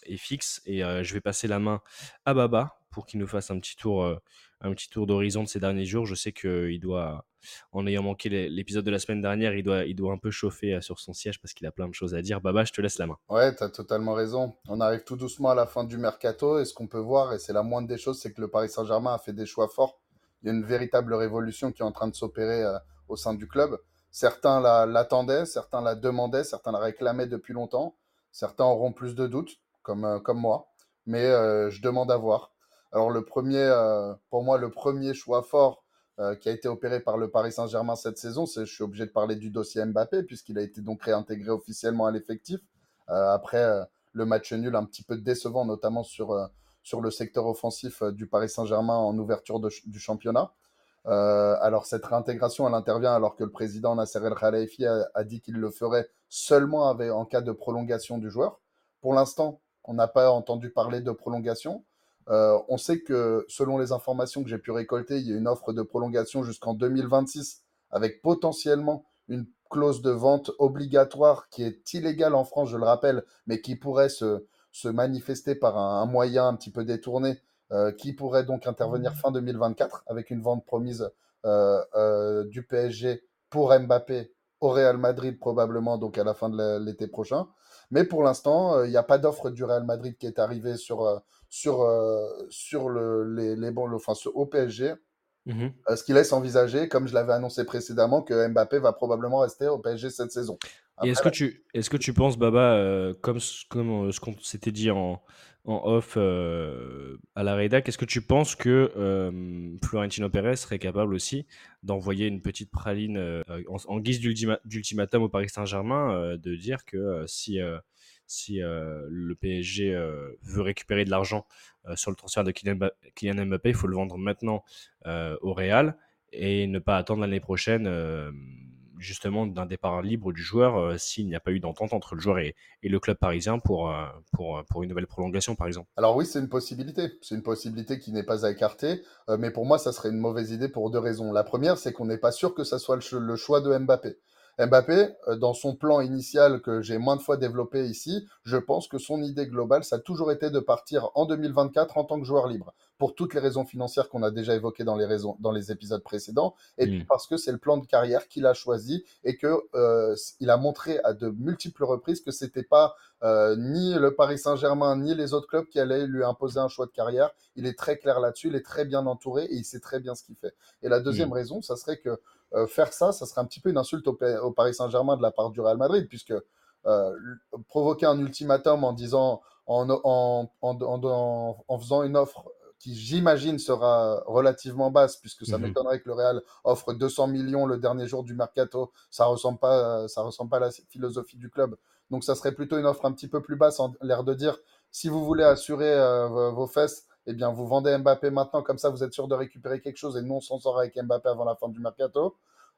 et fixe. Et je vais passer la main à Baba pour qu'il nous fasse un petit tour, euh, un petit tour d'horizon de ces derniers jours. Je sais qu'il doit, en ayant manqué l'é- l'épisode de la semaine dernière, il doit, il doit un peu chauffer euh, sur son siège parce qu'il a plein de choses à dire. Baba, je te laisse la main. Ouais, tu as totalement raison. On arrive tout doucement à la fin du mercato et ce qu'on peut voir, et c'est la moindre des choses, c'est que le Paris Saint-Germain a fait des choix forts. Il y a une véritable révolution qui est en train de s'opérer euh, au sein du club. Certains la- l'attendaient, certains la demandaient, certains la réclamaient depuis longtemps. Certains auront plus de doutes, comme, comme moi. Mais je demande à voir. Alors le premier, euh, pour moi, le premier choix fort euh, qui a été opéré par le Paris Saint-Germain cette saison, c'est, je suis obligé de parler du dossier Mbappé, puisqu'il a été donc réintégré officiellement à l'effectif, euh, après le match nul un petit peu décevant, notamment sur, sur le secteur offensif du Paris Saint-Germain en ouverture du championnat. Alors cette réintégration, elle intervient alors que le président Nasser El Khelaifi a, dit qu'il le ferait seulement en cas de prolongation du joueur. Pour l'instant, on n'a pas entendu parler de prolongation. Euh, on sait que selon les informations que j'ai pu récolter, il y a une offre de prolongation jusqu'en 2026 avec potentiellement une clause de vente obligatoire qui est illégale en France, je le rappelle, mais qui pourrait se, se manifester par un, un moyen un petit peu détourné, euh, qui pourrait donc intervenir fin 2024 avec une vente promise euh, du PSG pour Mbappé au Real Madrid probablement donc à la fin de l'été prochain. Mais pour l'instant, euh, il n'y a pas d'offre du Real Madrid qui est arrivée sur, euh, sur, euh, sur le, les, les bons, le- enfin, sur- au PSG. Euh, ce qui laisse envisager, comme je l'avais annoncé précédemment, que Mbappé va probablement rester au PSG cette saison. Et est-ce que tu, est-ce que tu penses, Baba, euh, comme, ce- comme euh, ce qu'on s'était dit en, en off euh, à la Reda, qu'est-ce que tu penses que Florentino Pérez serait capable aussi d'envoyer une petite praline en, en guise d'ultima- d'ultimatum au Paris Saint-Germain, de dire que si, si le PSG veut récupérer de l'argent sur le transfert de Kylian Mba- Kylian Mbappé, il faut le vendre maintenant au Real et ne pas attendre l'année prochaine. Justement d'un départ libre du joueur euh, s'il n'y a pas eu d'entente entre le joueur et, le club parisien pour, euh, euh, pour une nouvelle prolongation, par exemple. Alors oui, c'est une possibilité. C'est une possibilité qui n'est pas à écarter. Mais pour moi, ça serait une mauvaise idée pour deux raisons. La première, c'est qu'on n'est pas sûr que ça soit le, le choix de Mbappé. Mbappé, euh, dans son plan initial que j'ai moins de fois développé ici, je pense que son idée globale, ça a toujours été de partir en 2024 en tant que joueur libre. Pour toutes les raisons financières qu'on a déjà évoquées dans les, raisons, dans les épisodes précédents, et puis parce que c'est le plan de carrière qu'il a choisi et que euh, il a montré à de multiples reprises que c'était pas euh, ni le Paris Saint-Germain ni les autres clubs qui allaient lui imposer un choix de carrière. Il est très clair là-dessus, il est très bien entouré et il sait très bien ce qu'il fait. Et la deuxième raison, ça serait que euh, faire ça, ça serait un petit peu une insulte au, Paris Saint-Germain de la part du Real Madrid, puisque euh, provoquer un ultimatum en disant, en, en, en, faisant une offre qui, j'imagine, sera relativement basse, puisque ça Mhm. m'étonnerait que le Real offre 200 millions le dernier jour du mercato. Ça ressemble pas, ça ressemble pas à la philosophie du club. Donc, ça serait plutôt une offre un petit peu plus basse, en l'air de dire, si vous voulez assurer euh, vos fesses, eh bien, vous vendez Mbappé maintenant, comme ça, vous êtes sûr de récupérer quelque chose, et nous, on s'en sort avec Mbappé avant la fin du mercato.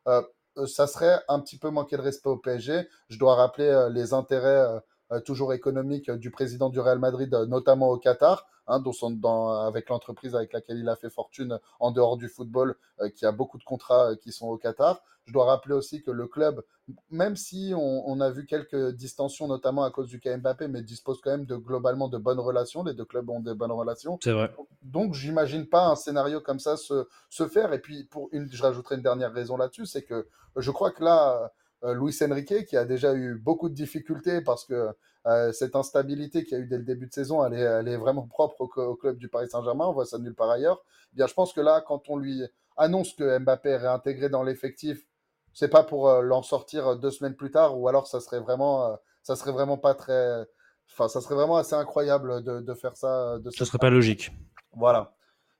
Euh, euh, ça serait un petit peu manquer de respect au PSG. Je dois rappeler euh, les intérêts euh, toujours économiques euh, du président du Real Madrid, euh, notamment au Qatar, hein, dont son- dans- avec l'entreprise avec laquelle il a fait fortune en dehors du football, euh, qui a beaucoup de contrats euh, qui sont au Qatar. Je dois rappeler aussi que le club, même si on, on a vu quelques distensions, notamment à cause du Mbappé, mais dispose quand même de globalement de bonnes relations. Les deux clubs ont de bonnes relations. C'est vrai. Donc, j'imagine pas un scénario comme ça se, se faire. Et puis, pour une, je rajouterai une dernière raison là-dessus, c'est que je crois que là, euh, Luis Enrique, qui a déjà eu beaucoup de difficultés parce que euh, cette instabilité qu'il y a eu dès le début de saison, elle est, elle est vraiment propre au, club du Paris Saint-Germain. On voit ça nulle part ailleurs. Eh bien, je pense que là, quand on lui annonce que Mbappé est réintégré dans l'effectif, c'est pas pour euh, l'en sortir euh, deux semaines plus tard, ou alors ça serait vraiment, euh, ça serait vraiment pas très, enfin, ça serait vraiment assez incroyable de, de faire ça. De Ce serait pas logique. voilà.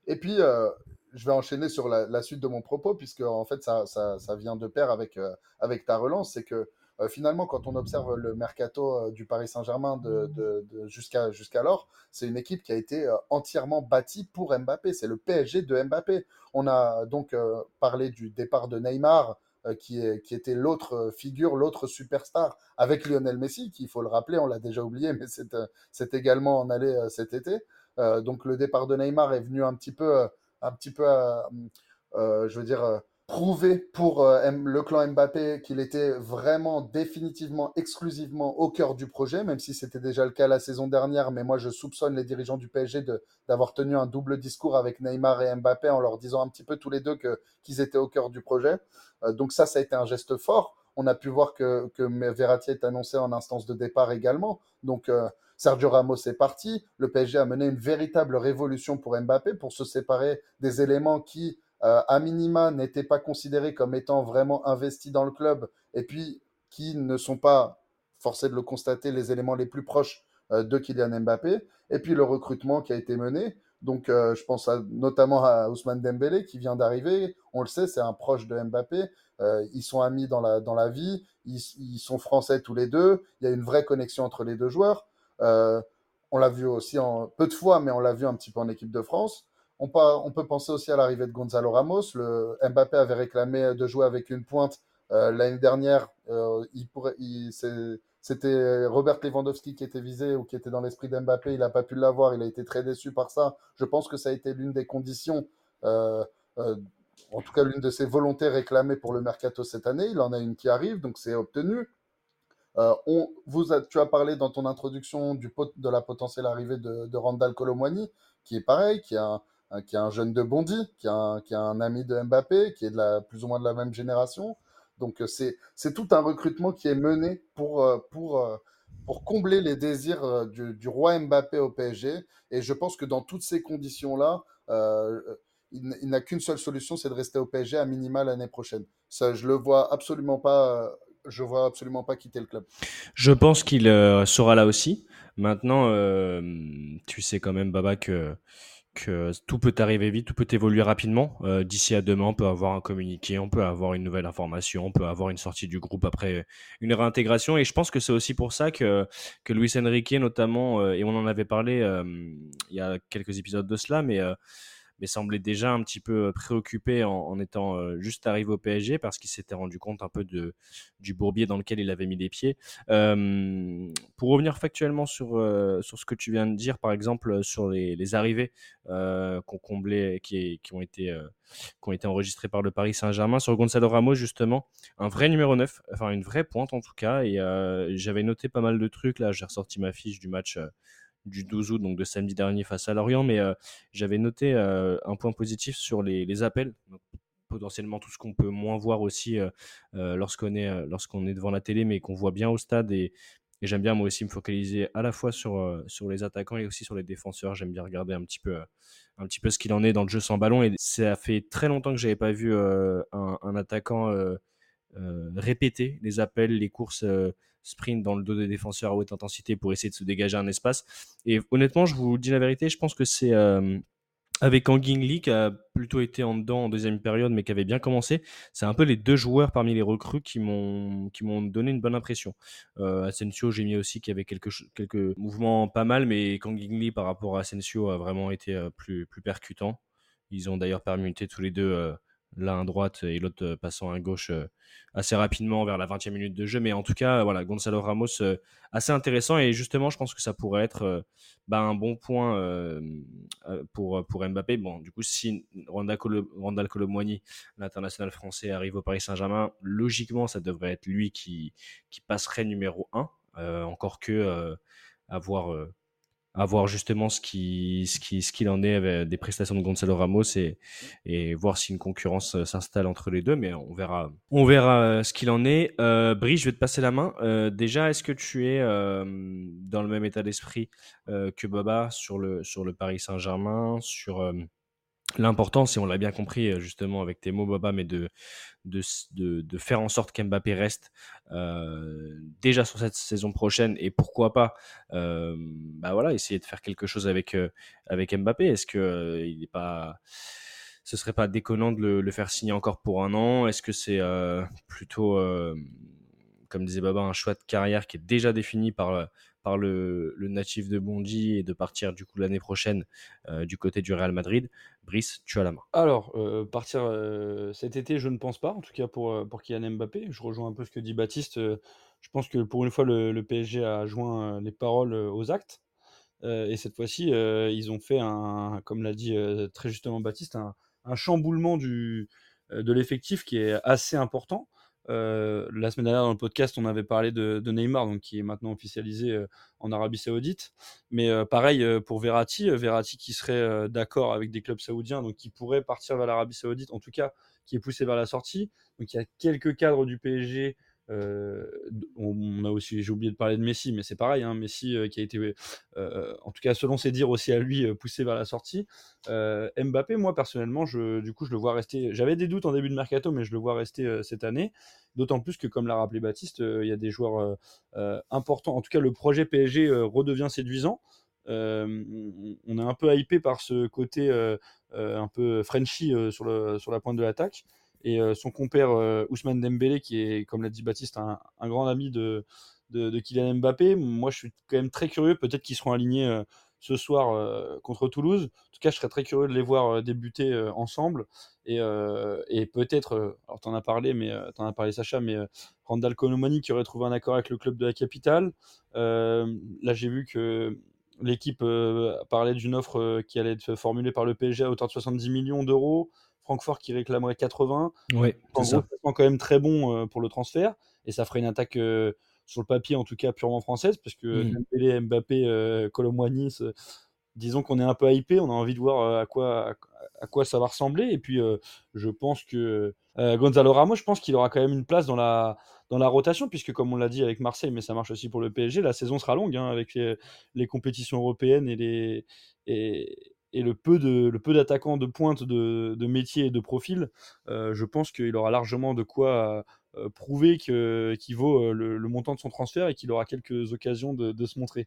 Et puis, euh, je vais enchaîner sur la, la suite de mon propos, puisque en fait, ça, ça, ça vient de pair avec, euh, avec ta relance. C'est que euh, finalement, quand on observe le mercato euh, du Paris Saint-Germain de, de, de- jusqu'à, jusqu'alors, c'est une équipe qui a été euh, entièrement bâtie pour Mbappé. C'est le PSG de Mbappé. On a donc parlé du départ de Neymar, qui, est, qui était l'autre figure, l'autre superstar, avec Lionel Messi, qui, il faut le rappeler, on l'a déjà oublié, mais c'est, c'est également en allé cet été. Donc le départ de Neymar est venu un petit peu, un petit peu, euh, euh, je veux dire, euh, prouver pour le clan Mbappé qu'il était vraiment définitivement, exclusivement au cœur du projet, même si c'était déjà le cas la saison dernière. Mais moi, je soupçonne les dirigeants du PSG d'avoir tenu un double discours avec Neymar et Mbappé en leur disant un petit peu tous les deux qu'ils étaient au cœur du projet. Donc ça, ça a été un geste fort. On a pu voir que, que Verratti est annoncé en instance de départ également. Donc euh, Sergio Ramos est parti. Le PSG a mené une véritable révolution pour Mbappé pour se séparer des éléments qui, euh, à minima, n'étaient pas considérés comme étant vraiment investis dans le club et puis qui ne sont pas, forcé de le constater, les éléments les plus proches euh, de Kylian Mbappé. Et puis le recrutement qui a été mené. Donc, je pense notamment à Ousmane Dembélé qui vient d'arriver. On le sait, c'est un proche de Mbappé. Euh, ils sont amis dans la, dans la vie. Ils, ils sont français tous les deux. Il y a une vraie connexion entre les deux joueurs. Euh, on l'a vu aussi peu de fois, mais on l'a vu un petit peu en équipe de France. On, pa- on peut penser aussi à l'arrivée de Gonzalo Ramos. Le, Mbappé avait réclamé de jouer avec une pointe euh, l'année dernière. Il c'était Robert Lewandowski qui était visé ou qui était dans l'esprit d'Mbappé. Il n'a pas pu l'avoir. Il a été très déçu par ça. Je pense que ça a été l'une des conditions, en tout cas l'une de ses volontés réclamées pour le mercato cette année. Il en a une qui arrive, donc c'est obtenu. Euh, on, vous a- tu as parlé dans ton introduction de la potentielle arrivée de, de Randall Colomwani, qui est pareil, qui est un, qui est un jeune de Bondy, qui est un, qui est un ami de Mbappé, qui est de la, plus ou moins de la même génération. Donc euh, c'est c'est tout un recrutement qui est mené pour, euh, pour, pour combler les désirs du, roi Mbappé au PSG. Et je pense que dans toutes ces conditions-là, il, n'a qu'une seule solution, c'est de rester au PSG à minima l'année prochaine. Ça, je le vois absolument pas. Je vois absolument pas quitter le club. Je pense qu'il euh, sera là aussi. Maintenant, euh, tu sais quand même, Baba, que, tout peut arriver vite, tout peut évoluer rapidement. Euh, D'ici à demain, on peut avoir un communiqué, on peut avoir une nouvelle information, on peut avoir une sortie du groupe après une réintégration. Et je pense que c'est aussi pour ça que, que Luis Enrique, notamment, et on en avait parlé il y a quelques épisodes de cela, mais... euh, mais semblait déjà un petit peu préoccupé en, étant euh, juste arrivé au PSG parce qu'il s'était rendu compte un peu de, du bourbier dans lequel il avait mis les pieds. Euh, pour revenir factuellement sur, euh, sur ce que tu viens de dire, par exemple sur les, les arrivées euh, qu'on comblé, qui, qui, ont été, euh, qui ont été enregistrées par le Paris Saint-Germain, sur Gonzalo Ramos justement, un vrai numéro 9, enfin une vraie pointe en tout cas, et euh, j'avais noté pas mal de trucs, là j'ai ressorti ma fiche du match euh, du 12 août, donc de samedi dernier face à Lorient, mais euh, j'avais noté euh, un point positif sur les, appels, potentiellement tout ce qu'on peut moins voir aussi euh, lorsqu'on est, lorsqu'on est devant la télé, mais qu'on voit bien au stade. Et, j'aime bien moi aussi me focaliser à la fois sur, les attaquants et aussi sur les défenseurs. J'aime bien regarder un petit peu, un petit peu ce qu'il en est dans le jeu sans ballon. Et ça fait très longtemps que j'avais pas vu un, attaquant répéter les appels, les courses sprint dans le dos des défenseurs à haute intensité pour essayer de se dégager un espace. Et honnêtement, je vous dis la vérité, je pense que c'est euh, avec Anging Lee qui a plutôt été en dedans en deuxième période, mais qui avait bien commencé. C'est un peu les deux joueurs parmi les recrues qui m'ont donné une bonne impression. Euh, Asensio, j'ai mis aussi qu'il y avait quelques quelques mouvements pas mal, mais Kangin Lee par rapport à Asensio a vraiment été euh, plus plus percutant. Ils ont d'ailleurs permuté tous les deux euh, l'un à droite et l'autre passant à gauche euh, assez rapidement vers la 20e minute de jeu. Mais en tout cas, voilà, Gonzalo Ramos, euh, assez intéressant. Et justement, je pense que ça pourrait être euh, bah, un bon point euh, pour, pour Mbappé. Bon, du coup, si Randall Colomwani, l'international français, arrive au Paris Saint-Germain, logiquement, ça devrait être lui qui, qui passerait numéro 1. encore que avoir à voir justement ce qui ce qui ce qu'il en est des prestations de Gonzalo Ramos et voir si une concurrence s'installe entre les deux mais on verra on verra ce qu'il en est. Euh, Brie je vais te passer la main. Euh, déjà est-ce que tu es euh, dans le même état d'esprit que Baba sur le sur le Paris Saint-Germain sur l'importance, et on l'a bien compris justement avec tes mots, Baba, mais de, de, de, faire en sorte qu'Mbappé reste euh, déjà sur cette saison prochaine et pourquoi pas euh, bah voilà, essayer de faire quelque chose avec, euh, avec Mbappé. Est-ce que euh, il est pas. Ce serait pas déconnant de le, le, faire signer encore pour un an? Est-ce que c'est plutôt, comme disait Baba, un choix de carrière qui est déjà défini par par le, natif de Bondy et de partir du coup l'année prochaine euh, du côté du Real Madrid. Brice, tu as la main. Alors, euh, partir euh, cet été, je ne pense pas, en tout cas pour, pour Kylian Mbappé. Je rejoins un peu ce que dit Baptiste. je pense que pour une fois, le, le PSG a joint les paroles aux actes. et cette fois-ci, ils ont fait, un, comme l'a dit très justement Baptiste, un, un chamboulement du, de l'effectif qui est assez important. Euh, la semaine dernière dans le podcast, on avait parlé de, Neymar, donc qui est maintenant officialisé euh, en Arabie Saoudite. Mais euh, pareil pour Verratti, Verratti qui serait d'accord avec des clubs saoudiens, donc qui pourrait partir vers l'Arabie Saoudite, en tout cas qui est poussé vers la sortie. Donc il y a quelques cadres du PSG. On a aussi, j'ai oublié de parler de Messi, mais c'est pareil, hein, Messi qui a été, en tout cas selon ses dires aussi à lui, poussé vers la sortie. Mbappé, moi personnellement, je, du coup, je le vois rester. J'avais des doutes en début de mercato, mais je le vois rester cette année. D'autant plus que, comme l'a rappelé Baptiste, il y a des joueurs importants. En tout cas, le projet PSG redevient séduisant. euh, on- est un peu hypé par ce côté euh, euh, un peu Frenchy euh, sur la pointe de l'attaque. Et euh, son compère euh, Ousmane Dembélé, qui est, comme l'a dit Baptiste, un, grand ami de, Kylian Mbappé, moi je suis quand même très curieux. Peut-être qu'ils seront alignés euh, ce soir contre Toulouse. En tout cas, je serais très curieux de les voir débuter ensemble. Et, peut-être, alors tu en as parlé, mais t'en as parlé Sacha, mais Randall Colomani qui aurait trouvé un accord avec le club de la capitale. Là, j'ai vu que l'équipe parlait d'une offre qui allait être formulée par le PSG à hauteur de 70 millions d'euros. Francfort qui réclamerait 80. Ouais, En gros, ça. sent quand même très bon euh, pour le transfert. Et ça ferait une attaque euh, sur le papier, en tout cas purement française, parce que Mm. Dembélé, Mbappé, euh, Colomboigny, disons qu'on est un peu hypé, on a envie de voir à quoi, à, à quoi ça va ressembler. Et puis, euh, je pense que euh, Gonzalo Ramos, je pense qu'il aura quand même une place dans la, dans la rotation, puisque comme on l'a dit avec Marseille, mais ça marche aussi pour le PSG, la saison sera longue hein, avec les, les compétitions européennes et, les, et, et le peu d'attaquants de pointe de, de métier et de profil. Euh, je pense qu'il aura largement de quoi euh, prouver que- qu'il vaut euh, le, montant de son transfert et qu'il aura quelques occasions de, de se montrer.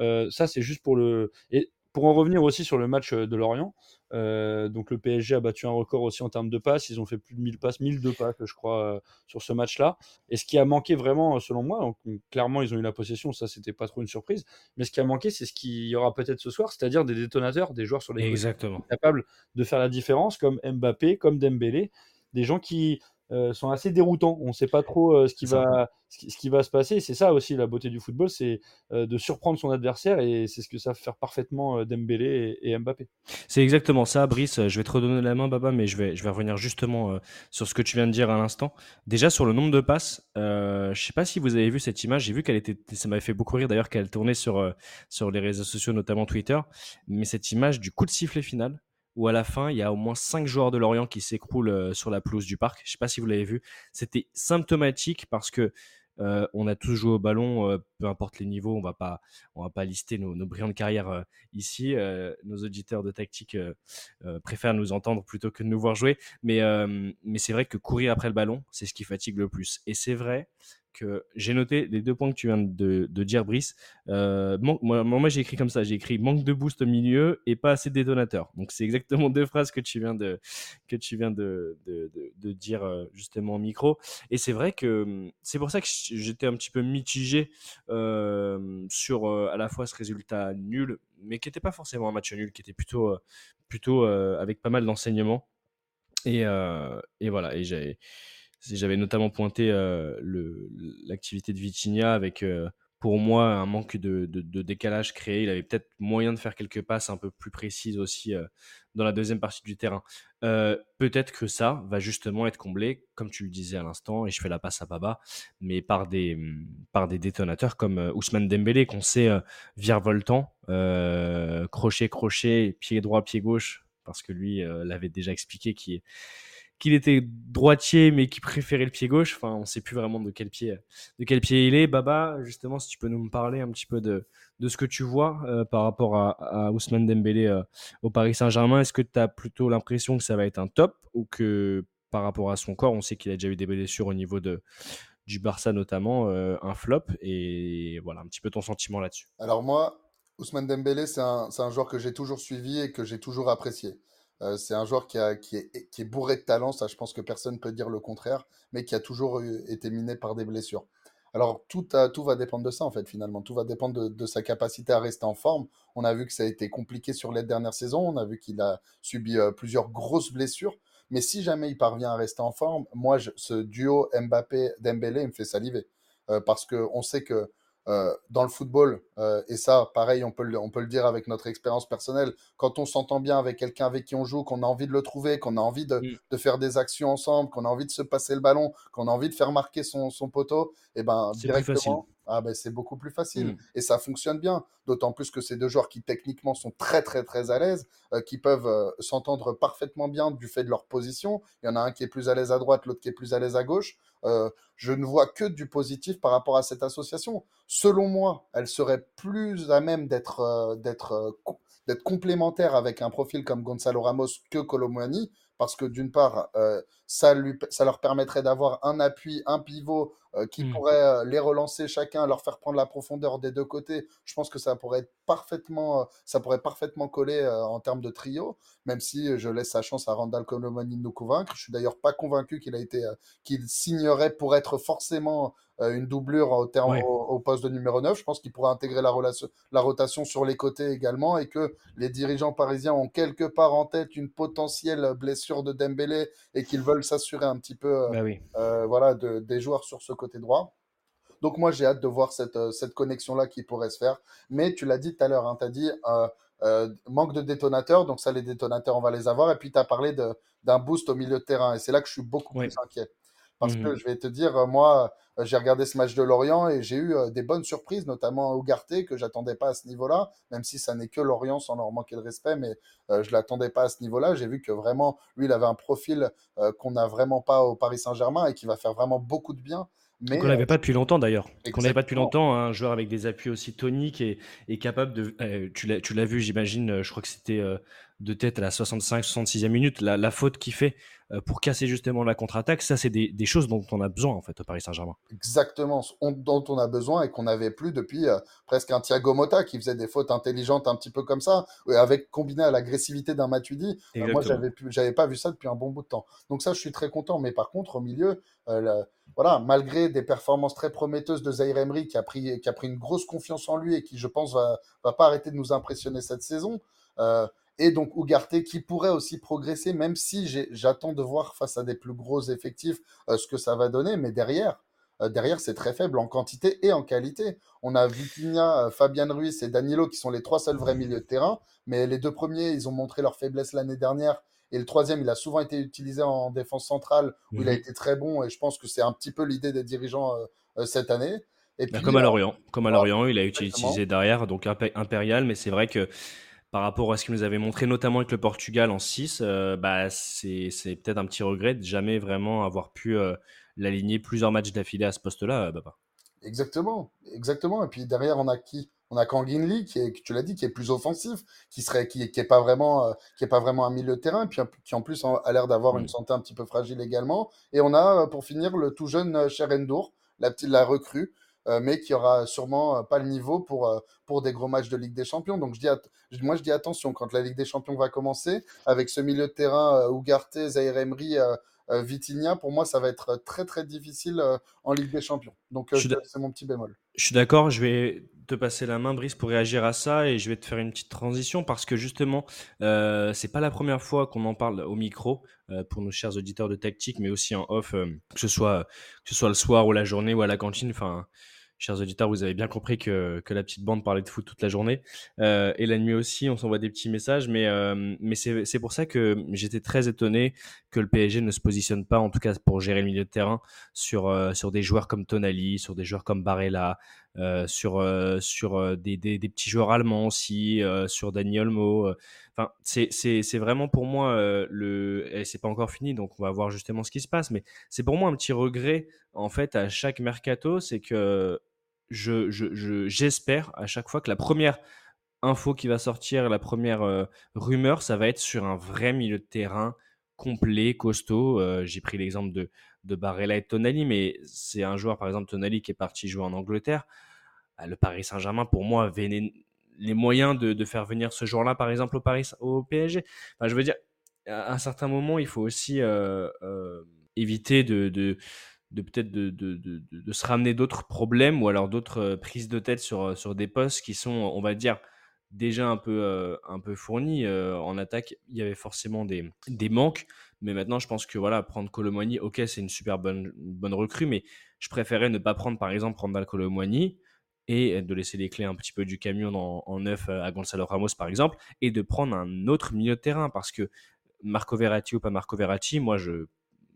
Euh, ça, c'est juste pour le. Et pour en revenir aussi sur le match de Lorient, euh, donc le PSG a battu un record aussi en termes de passes. Ils ont fait plus de 1000 passes, 1002 passes, je crois, euh, sur ce match-là. Et ce qui a manqué vraiment, selon moi, donc, clairement, ils ont eu la possession, ça, c'était pas trop une surprise. Mais ce qui a manqué, c'est ce qu'il y aura peut-être ce soir, c'est-à-dire des détonateurs, des joueurs sur les Exactement. capables de faire la différence, comme Mbappé, comme Dembélé, des gens qui euh, sont assez déroutants. On ne sait pas trop euh, ce, qui va, ce, qui, ce qui va se passer. C'est ça aussi la beauté du football, c'est euh, de surprendre son adversaire et c'est ce que savent faire parfaitement Dembélé et, et Mbappé. C'est exactement ça, Brice. Je vais te redonner la main, Baba, mais je vais, je vais revenir justement sur ce que tu viens de dire à l'instant. Déjà, sur le nombre de passes, je sais pas si vous avez vu cette image. J'ai vu qu'elle était, ça m'avait fait beaucoup rire d'ailleurs qu'elle tournait sur, sur les réseaux sociaux, notamment Twitter. Mais cette image du coup de sifflet final, où à la fin, il y a au moins cinq joueurs de Lorient qui s'écroulent euh, sur la pelouse du parc. Je sais pas si vous l'avez vu. C'était symptomatique parce que euh, on a tous joué au ballon, euh, peu importe les niveaux. On va pas, on va pas lister nos, nos brillantes carrières ici. Nos auditeurs de tactique préfèrent nous entendre plutôt que de nous voir jouer. Mais c'est vrai que courir après le ballon, c'est ce qui fatigue le plus. Et c'est vrai que j'ai noté les deux points que tu viens de, dire, Brice. Euh, moi, j'ai écrit comme ça. J'ai écrit manque de boost au milieu et pas assez de détonateurs. Donc c'est exactement deux phrases que tu viens de que tu viens de, dire euh, justement au micro. Et c'est vrai que hum, c'est pour ça que j'étais un petit peu mitigé euh, sur à la fois ce résultat nul, mais qui n'était pas forcément un match nul, qui était plutôt, plutôt avec pas mal d'enseignements. Et, voilà, et j'avais, j'avais notamment pointé euh, l'activité de Vitinha avec, euh, pour moi, un manque de, décalage créé. Il avait peut-être moyen de faire quelques passes un peu plus précises aussi euh, dans la deuxième partie du terrain. Peut-être que ça va justement être comblé, comme tu le disais à l'instant, et je fais la passe à Baba, mais par des, des détonateurs comme Ousmane Dembélé, qu'on sait euh, virevoltant, crochet, crochet, pied droit, pied gauche, parce que lui l'avait déjà expliqué qu'il qu'il était droitier mais qui préférait le pied gauche. Enfin, on sait plus vraiment de quel pied, il est. Baba, justement, si tu peux nous parler un petit peu de, ce que tu vois euh, par rapport à, Ousmane Dembélé euh, au Paris Saint-Germain, est-ce que tu as plutôt l'impression que ça va être un top ou que par rapport à son corps, on sait qu'il a déjà eu des blessures au niveau du Barça notamment, euh, un flop et voilà un petit peu ton sentiment là-dessus. Alors moi, Ousmane Dembélé, c'est un, un joueur que j'ai toujours suivi et que j'ai toujours apprécié. Euh, c'est un joueur qui, est, bourré de talent, ça je pense que personne ne peut dire le contraire, mais qui a toujours été miné par des blessures. Alors tout, va dépendre de ça en fait finalement, tout va dépendre de, sa capacité à rester en forme. On a vu que ça a été compliqué sur les dernières saisons, on a vu qu'il a subi euh, plusieurs grosses blessures, mais si jamais il parvient à rester en forme, moi ce duo Mbappé-Dembélé me fait saliver. Euh, parce qu'on sait que euh, dans le football, euh, et ça, pareil, on peut, le, on peut le dire avec notre expérience personnelle, quand on s'entend bien avec quelqu'un avec qui on joue, qu'on a envie de le trouver, qu'on a envie de, Mm. de faire des actions ensemble, qu'on a envie de se passer le ballon, qu'on a envie de faire marquer son, son poteau, et ben plus facile. directement, ah ben, c'est beaucoup plus facile. Mm. Et ça fonctionne bien. D'autant plus que c'est deux joueurs qui techniquement sont très très très à l'aise, euh, qui peuvent euh, s'entendre parfaitement bien du fait de leur position. Il y en a un qui est plus à l'aise à droite, l'autre qui est plus à l'aise à gauche. Euh, je ne vois que du positif par rapport à cette association. Selon moi, elle serait plus à même d'être d'être co- d'être complémentaire avec un profil comme Gonzalo Ramos que Colomwani, parce que d'une part, ça, lui, ça leur permettrait d'avoir un appui, un pivot euh, qui Mm. pourrait euh, les relancer chacun, leur faire prendre la profondeur des deux côtés. Je pense que ça pourrait être parfaitement, euh, ça pourrait parfaitement coller en termes de trio, même si je laisse sa chance à Randall Colomani de nous convaincre. Je suis d'ailleurs pas convaincu qu'il a été, qu'il signerait pour être forcément une doublure au, terme, Ouais. au, au poste de numéro 9. Je pense qu'il pourrait intégrer la, relation, la rotation sur les côtés également et que les dirigeants parisiens ont quelque part en tête une potentielle blessure de Dembélé et qu'ils veulent s'assurer un petit peu euh, Bah oui. euh, voilà, de, des joueurs sur ce côté droit. Donc moi, j'ai hâte de voir cette, euh, cette connexion-là qui pourrait se faire. Mais tu l'as dit tout à l'heure, hein, tu as dit euh, euh, manque de détonateurs. Donc ça, les détonateurs, on va les avoir. Et puis tu as parlé d'un boost au milieu de terrain. Et c'est là que je suis beaucoup plus inquiet. Parce que Mhm. je vais te dire, euh, moi, euh, j'ai regardé ce match de Lorient et j'ai eu euh, des bonnes surprises, notamment Ougarté, que j'attendais pas à ce niveau-là, même si ça n'est que Lorient sans leur manquer de respect, mais euh, je l'attendais pas à ce niveau-là. J'ai vu que vraiment, lui, il avait un profil euh, qu'on n'a vraiment pas au Paris Saint-Germain et qui va faire vraiment beaucoup de bien. Mais Qu'on n'avait pas depuis longtemps d'ailleurs. Qu'on n'avait pas depuis longtemps, un joueur avec des appuis aussi toniques et, et capable de. euh, tu l'as vu, j'imagine, je crois que c'était de tête à la 65-66e minute, la, la faute qu'il fait euh, pour casser justement la contre-attaque, ça, c'est des, des choses dont on a besoin en fait au Paris Saint-Germain. exactement on- dont on a besoin et qu'on n'avait plus depuis euh, presque un Thiago Motta qui faisait des fautes intelligentes un petit peu comme ça, avec combiné à l'agressivité d'un Matuidi. Euh, moi, j'avais j'avais pas vu ça depuis un bon bout de temps. Donc ça, je suis très content. Mais par contre, au milieu, euh, la- voilà, malgré des performances très prometteuses de Zaire Emery qui a pris qui a pris une grosse confiance en lui et qui, je pense, va va pas arrêter de nous impressionner cette saison. euh, et donc Ougarté qui pourrait aussi progresser, même si j'attends de voir face à des plus gros effectifs euh, ce que ça va donner. Mais derrière, euh, derrière c'est très faible en quantité et en qualité. On a Vitinha, euh, Fabian Ruiz et Danilo qui sont les trois seuls vrais milieux de terrain. Mais les deux premiers, ils ont montré leur faiblesse l'année dernière. Et le troisième, il a souvent été utilisé en défense centrale, où il a Mhm. été très bon. Et je pense que c'est un petit peu l'idée des dirigeants euh, euh, cette année. Et Bah, puis, comme à Lorient, comme à voilà, Lorient, il a été utilisé derrière, donc impé- impérial, mais c'est vrai que par rapport à ce qu'il nous avait montré, notamment avec le Portugal en 6, euh, bah, c'est peut-être un petit regret de jamais vraiment avoir pu euh, l'aligner plusieurs matchs d'affilée à ce poste-là, euh, Baba. Exactement, exactement. Et puis derrière, on a qui? On a Kangin Lee, qui est, tu l'as dit, qui est plus offensif, qui serait, qui, qui est pas vraiment, euh, qui est pas vraiment un milieu de terrain, et puis qui en plus a l'air d'avoir une Mm. santé un petit peu fragile également. Et on a, pour finir, le tout jeune Cherendour, la petite, la recrue, mais qui aura sûrement euh, pas le niveau pour, euh, pour des gros matchs de Ligue des Champions. Donc je dis, moi je dis attention quand la Ligue des Champions va commencer, avec ce milieu de terrain euh, Ugarte, Zaire Emery, euh, euh, Vitinha, pour moi ça va être très très difficile euh, en Ligue des Champions. Donc euh, c'est mon petit bémol. Je suis d'accord, je vais te passer la main, Brice, pour réagir à ça et je vais te faire une petite transition parce que justement, euh, c'est pas la première fois qu'on en parle au micro euh, pour nos chers auditeurs de tactique, mais aussi en off, euh, que ce soit que ce soit le soir ou la journée ou à la cantine. Enfin, chers auditeurs, vous avez bien compris que, que la petite bande parlait de foot toute la journée euh, et la nuit aussi. On s'envoie des petits messages, mais euh, mais c'est pour ça que j'étais très étonné que le PSG ne se positionne pas, en tout cas pour gérer le milieu de terrain, sur euh, sur des joueurs comme Tonali, sur des joueurs comme Barella. Euh, sur, euh, sur euh, des, des, petits joueurs allemands aussi, sur Daniel Mo. Enfin, c'est, vraiment pour moi le. Et c'est pas encore fini, donc on va voir justement ce qui se passe. Mais c'est pour moi un petit regret en fait à chaque mercato, c'est que je, je, je, j'espère à chaque fois que la première info qui va sortir, la première rumeur, ça va être sur un vrai milieu de terrain complet, costaud. J'ai pris l'exemple de, de Barella et de Tonali, mais c'est un joueur, par exemple, Tonali, qui est parti jouer en Angleterre. Ah, le Paris Saint-Germain, pour moi, avait les, moyens de, faire venir ce joueur-là, par exemple, au, Paris, au PSG. Je veux dire, à un certain moment, il faut aussi euh, euh, éviter de, peut-être de, se ramener d'autres problèmes ou alors d'autres euh, prises de tête sur, des postes qui sont, on va dire, déjà un peu, fournis. En attaque, il y avait forcément des manques. Mais maintenant, je pense que voilà, prendre Colomboigny, ok, c'est une super bonne, bonne recrue, mais je préférais ne pas prendre, par exemple, prendre Colomboigny et de laisser les clés un petit peu du camion en, en neuf à Gonzalo Ramos, par exemple, et de prendre un autre milieu de terrain. Parce que Marco Verratti ou pas Marco Verratti, moi, je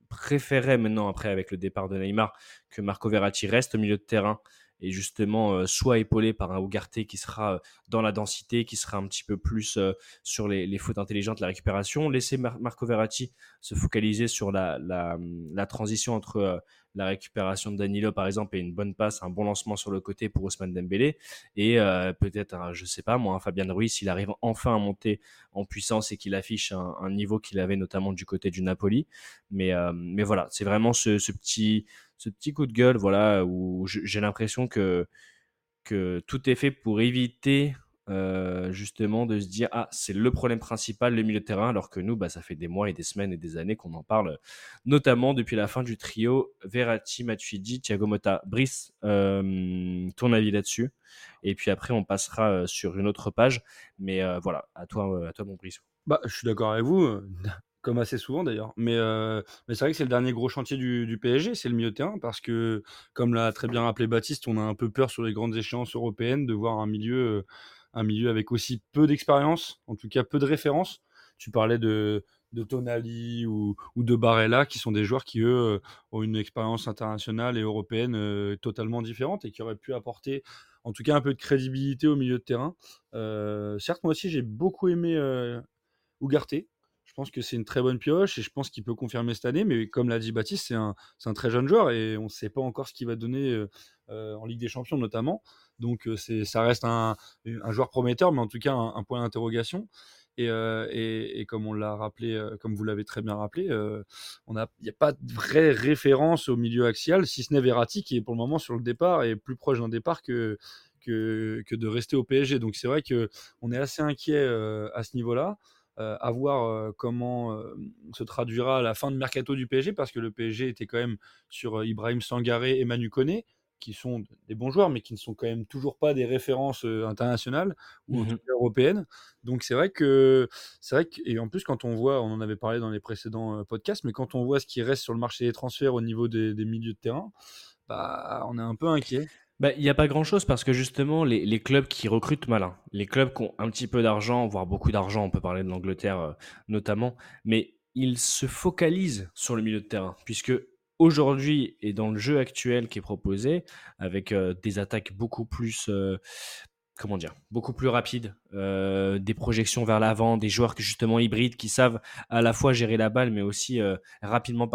préférais maintenant, après, avec le départ de Neymar, que Marco Verratti reste au milieu de terrain et justement euh, soit épaulé par un Ougarté qui sera euh, dans la densité, qui sera un petit peu plus euh, sur les, fautes intelligentes, la récupération, laisser Mar Marco Verratti se focaliser sur la, la transition entre la récupération de Danilo, par exemple, et une bonne passe, un bon lancement sur le côté pour Ousmane Dembélé. Et euh, peut-être, un- je sais pas, moi, Fabien Ruiz, s'il arrive enfin à monter en puissance et qu'il affiche un, niveau qu'il avait notamment du côté du Napoli. Mais, euh, mais voilà, c'est vraiment ce, ce petit, ce petit coup de gueule, voilà, où j'ai l'impression que, que tout est fait pour éviter euh, justement de se dire ah c'est le problème principal le milieu de terrain alors que nous bah, ça fait des mois et des semaines et des années qu'on en parle notamment depuis la fin du trio Verratti, Matuidi, Thiago Motta, Brice euh, ton avis là-dessus? Et puis après on passera euh, sur une autre page. Mais voilà à toi à toi mon Brice. Bah, je suis d'accord avec vous, comme assez souvent d'ailleurs. Mais, mais c'est vrai que c'est le dernier gros chantier du, du PSG, c'est le milieu de terrain, parce que, comme l'a très bien rappelé Baptiste, on a un peu peur sur les grandes échéances européennes de voir un milieu, un milieu avec aussi peu d'expérience, en tout cas peu de références. Tu parlais de, Tonali ou, de Barella, qui sont des joueurs qui, eux, euh, ont une expérience internationale et européenne euh, totalement différente et qui auraient pu apporter, en tout cas, un peu de crédibilité au milieu de terrain. Euh, certes, moi aussi, j'ai beaucoup aimé euh, Ugarte. Je pense que c'est une très bonne pioche et je pense qu'il peut confirmer cette année. Mais comme l'a dit Baptiste, c'est un, très jeune joueur et on ne sait pas encore ce qu'il va donner euh, euh, en Ligue des Champions notamment. Donc euh, ça reste un, joueur prometteur, mais en tout cas un, point d'interrogation. Et, comme on l'a rappelé, comme vous l'avez très bien rappelé, il n'y a pas de vraie référence au milieu axial, si ce n'est Verratti qui est pour le moment sur le départ et plus proche d'un départ que, de rester au PSG. Donc c'est vrai que on est assez inquiet à ce niveau-là. Euh, à voir euh, comment euh, se traduira la fin de mercato du PSG parce que le PSG était quand même sur euh, Ibrahim Sangaré et Manu Koné qui sont des bons joueurs mais qui ne sont quand même toujours pas des références internationales ou cas européennes. Donc c'est vrai que c'est vrai que et en plus quand on voit, on en avait parlé dans les précédents podcasts, mais quand on voit ce qui reste sur le marché des transferts au niveau des, des milieux de terrain, bah on est un peu inquiet. Bah, il n'y a pas grand-chose parce que justement, les, les clubs qui recrutent malin, les clubs qui ont un petit peu d'argent, voire beaucoup d'argent, on peut parler de l'Angleterre euh, notamment, mais ils se focalisent sur le milieu de terrain, puisque aujourd'hui et dans le jeu actuel qui est proposé, avec euh, des attaques beaucoup plus, euh, comment dire, beaucoup plus rapides, euh, des projections vers l'avant, des joueurs justement hybrides qui savent à la fois gérer la balle, mais aussi euh, rapidement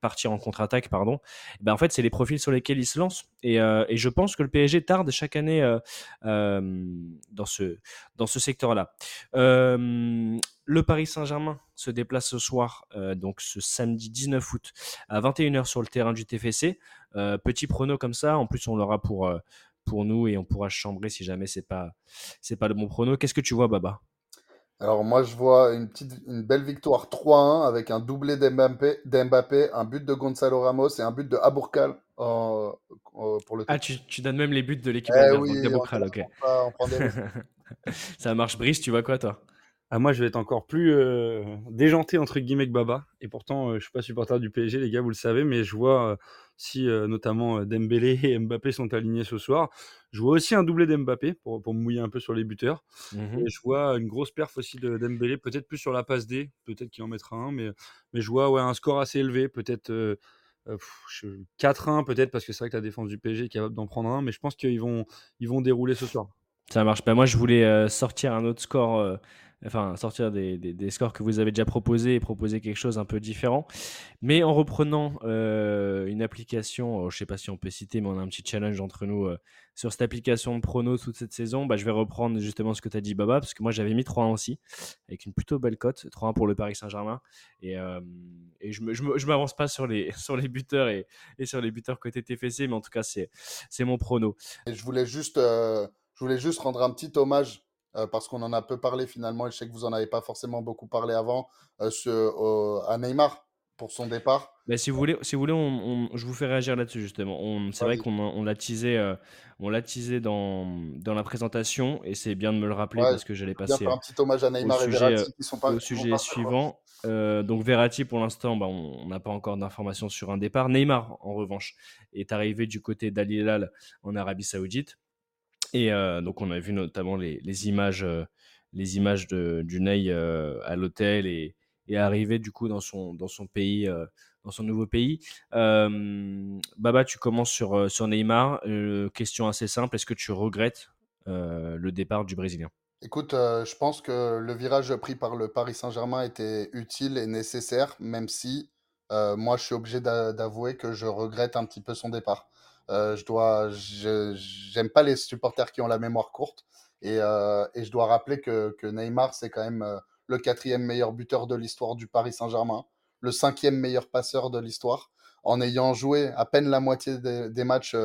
partir en contre-attaque, pardon. Eh ben, en fait, c'est les profils sur lesquels ils se lancent. Et, euh, et je pense que le PSG tarde chaque année dans ce, dans ce secteur-là. Le Paris Saint-Germain se déplace ce soir, donc ce samedi 19 août, à 21h sur le terrain du TFC. Petit prono comme ça, en plus on l'aura pour, pour nous et on pourra chambrer si jamais c'est pas, c'est pas le bon prono. Qu'est-ce que tu vois, Baba? Alors moi je vois une petite, une belle victoire 3-1 avec un doublé d'Mbappé, un but de Gonzalo Ramos et un but de Abourkal euh, euh, pour le Ah, tu, tu donnes même les buts de l'équipe Eh oui, on, on prend- des. Ça marche, Brice, tu vois quoi, toi? Ah, moi, je vais être encore plus euh, déjanté entre guillemets que Baba. Et pourtant, euh, je suis pas supporter du PSG, les gars, vous le savez, mais je vois euh, si euh, notamment Dembélé et Mbappé sont alignés ce soir. Je vois aussi un doublé d'Mbappé pour, pour me mouiller un peu sur les buteurs. Mhm. Et je vois une grosse perf aussi de Dembélé, peut-être plus sur la passe D, peut-être qu'il en mettra un, mais, mais je vois ouais, un score assez élevé, peut-être euh, euh, pff, je- 4-1, peut-être parce que c'est vrai que la défense du PSG est capable d'en prendre un, mais je pense qu'ils vont, ils vont dérouler ce soir. Ça marche pas. Moi, je voulais sortir un autre score, enfin, sortir des, scores que vous avez déjà proposés et proposer quelque chose un peu différent. Mais en reprenant euh, une application, euh, je sais pas si on peut citer, mais on a un petit challenge entre nous euh, sur cette application de prono toute cette saison. Bah, je vais reprendre justement ce que tu as dit, Baba, parce que moi, j'avais mis 3-1 aussi, avec une plutôt belle cote, 3-1 pour le Paris Saint-Germain. Et, je je m'avance pas sur les, sur les buteurs et, sur les buteurs côté TFC, mais en tout cas, c'est mon prono. Et je voulais juste, je voulais juste rendre un petit hommage euh, parce qu'on en a peu parlé finalement et je sais que vous en avez pas forcément beaucoup parlé avant euh, ce- au- à Neymar pour son départ. Bah, si vous voulez, si vous voulez on, on- je vous fais réagir là-dessus justement. C'est vrai qu'on l'a teasé, euh, on l'a teasé dans, dans la présentation et c'est bien de me le rappeler Ouais, parce que j'allais passer faire un petit hommage à Neymar et sujet, Verratti qui sont pas au sujet pas suivant. Euh, donc Verratti, pour l'instant, bah, on on n'a pas encore d'informations sur un départ. Neymar, en revanche, est arrivé du côté d'Al Hilal en Arabie Saoudite. Et euh, donc on a vu notamment les, images, euh, les images de, du Ney euh, à l'hôtel et, et arrivé du coup dans son, dans son pays, dans son nouveau pays. Baba, tu commences sur, Neymar. Question assez simple, est-ce que tu regrettes le départ du Brésilien? Écoute, je pense que le virage pris par le Paris Saint-Germain était utile et nécessaire, même si moi, je suis obligé d'a- d'avouer que je regrette un petit peu son départ. Euh, je dois, j'aime pas les supporters qui ont la mémoire courte. Et, euh, je dois rappeler que, Neymar, c'est quand même euh, le quatrième meilleur buteur de l'histoire du Paris Saint-Germain, le cinquième meilleur passeur de l'histoire, en ayant joué à peine la moitié des, matchs.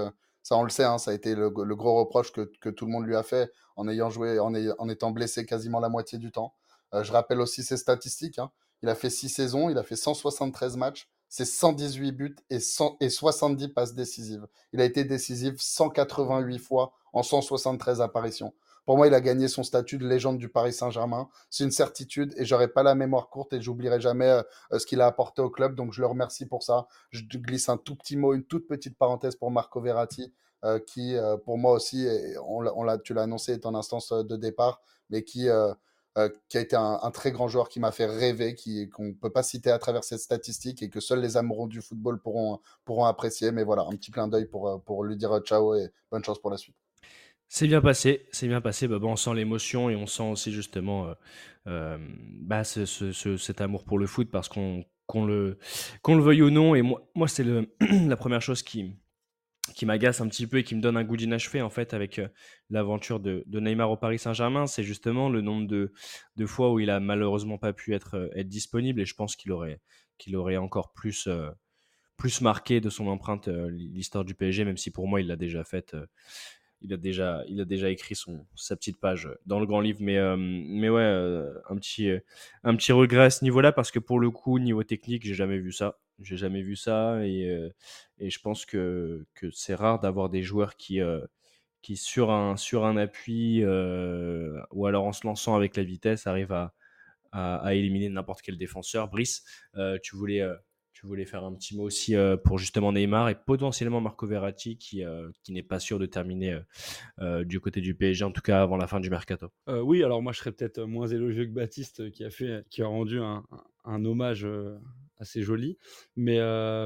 ça, on le sait, hein, ça a été le, gros reproche que, tout le monde lui a fait en ayant joué, en, étant blessé quasiment la moitié du temps. Je rappelle aussi ses statistiques. hein. Il a fait 6 saisons, il a fait 173 matchs, c'est 118 buts et, 100 et 70 passes décisives. Il a été décisif 188 fois en 173 apparitions. Pour moi, il a gagné son statut de légende du Paris Saint-Germain. C'est une certitude et j'aurai pas la mémoire courte et j'oublierai jamais euh, ce qu'il a apporté au club. Donc je le remercie pour ça. Je glisse un tout petit mot, une toute petite parenthèse pour Marco Verratti, euh, qui euh, pour moi aussi, on tu l'as annoncé, est en instance de départ, mais qui euh, qui a été un, très grand joueur qui m'a fait rêver, qui, qu'on ne peut pas citer à travers cette statistique et que seuls les amoureux du football pourront, pourront apprécier. Mais voilà, un petit clin d'œil pour, euh, pour lui dire euh, ciao et bonne chance pour la suite. C'est bien passé, c'est bien passé. Bah, bon, on sent l'émotion et on sent aussi justement bah, ce- ce- ce- cet amour pour le foot parce qu'on qu'on le, qu'on le veuille ou non. Et moi, moi c'est la première chose qui, qui m'agace un petit peu et qui me donne un goût d'inachevé en fait avec euh, l'aventure de, Neymar au Paris Saint-Germain, c'est justement le nombre de, de fois où il a malheureusement pas pu être, euh, disponible et je pense qu'il aurait, encore plus, euh, plus marqué de son empreinte l'histoire du PSG, même si pour moi il l'a déjà faite. il a déjà, écrit sa petite page dans le grand livre, mais, mais ouais, un, petit, un petit regret à ce niveau-là, parce que pour le coup, niveau technique, j'ai jamais vu ça. J'ai jamais vu ça, et, et je pense que, que c'est rare d'avoir des joueurs qui, qui sur, un, sur un appui, ou alors en se lançant avec la vitesse, arrivent à, à, éliminer n'importe quel défenseur. Brice, tu voulais. tu voulais faire un petit mot aussi pour justement Neymar et potentiellement Marco Verratti qui, qui n'est pas sûr de terminer euh, du côté du PSG, en tout cas avant la fin du mercato. Euh, oui, alors moi je serais peut-être moins élogieux que Baptiste qui a fait, qui a rendu un, un- hommage assez joli, mais,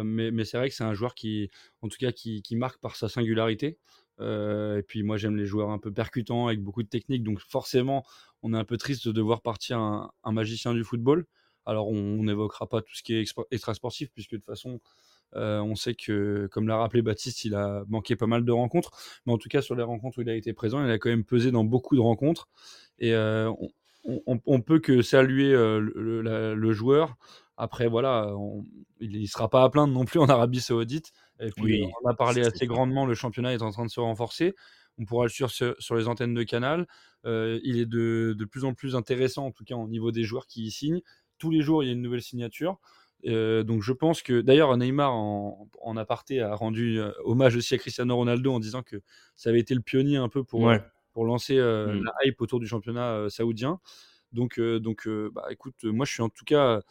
mais, c'est vrai que c'est un joueur qui, en tout cas, qui, marque par sa singularité. Et puis moi j'aime les joueurs un peu percutants avec beaucoup de technique, donc forcément on est un peu triste de devoir partir un, magicien du football. Alors on n'évoquera pas tout ce qui est extra- extra-sportif puisque de toute façon on sait que, comme l'a rappelé Baptiste, il a manqué pas mal de rencontres. Mais en tout cas, sur les rencontres où il a été présent, il a quand même pesé dans beaucoup de rencontres. Et on, on peut que saluer euh, le, le- la- le joueur. Après, voilà, on- il ne sera pas à plaindre non plus en Arabie Saoudite. Et puis, Oui, on a parlé assez grandement, le championnat est en train de se renforcer. On pourra le suivre sur, sur les antennes de Canal. Euh, il est de, de plus en plus intéressant, en tout cas au niveau des joueurs qui y signent. Tous les jours, il y a une nouvelle signature. Euh, donc je pense que d'ailleurs Neymar en, en aparté a rendu euh, hommage aussi à Cristiano Ronaldo en disant que ça avait été le pionnier un peu pour, Ouais. Pour lancer euh, Mm. la hype autour du championnat euh, saoudien. Donc, euh, donc bah, écoute, moi je suis en tout cas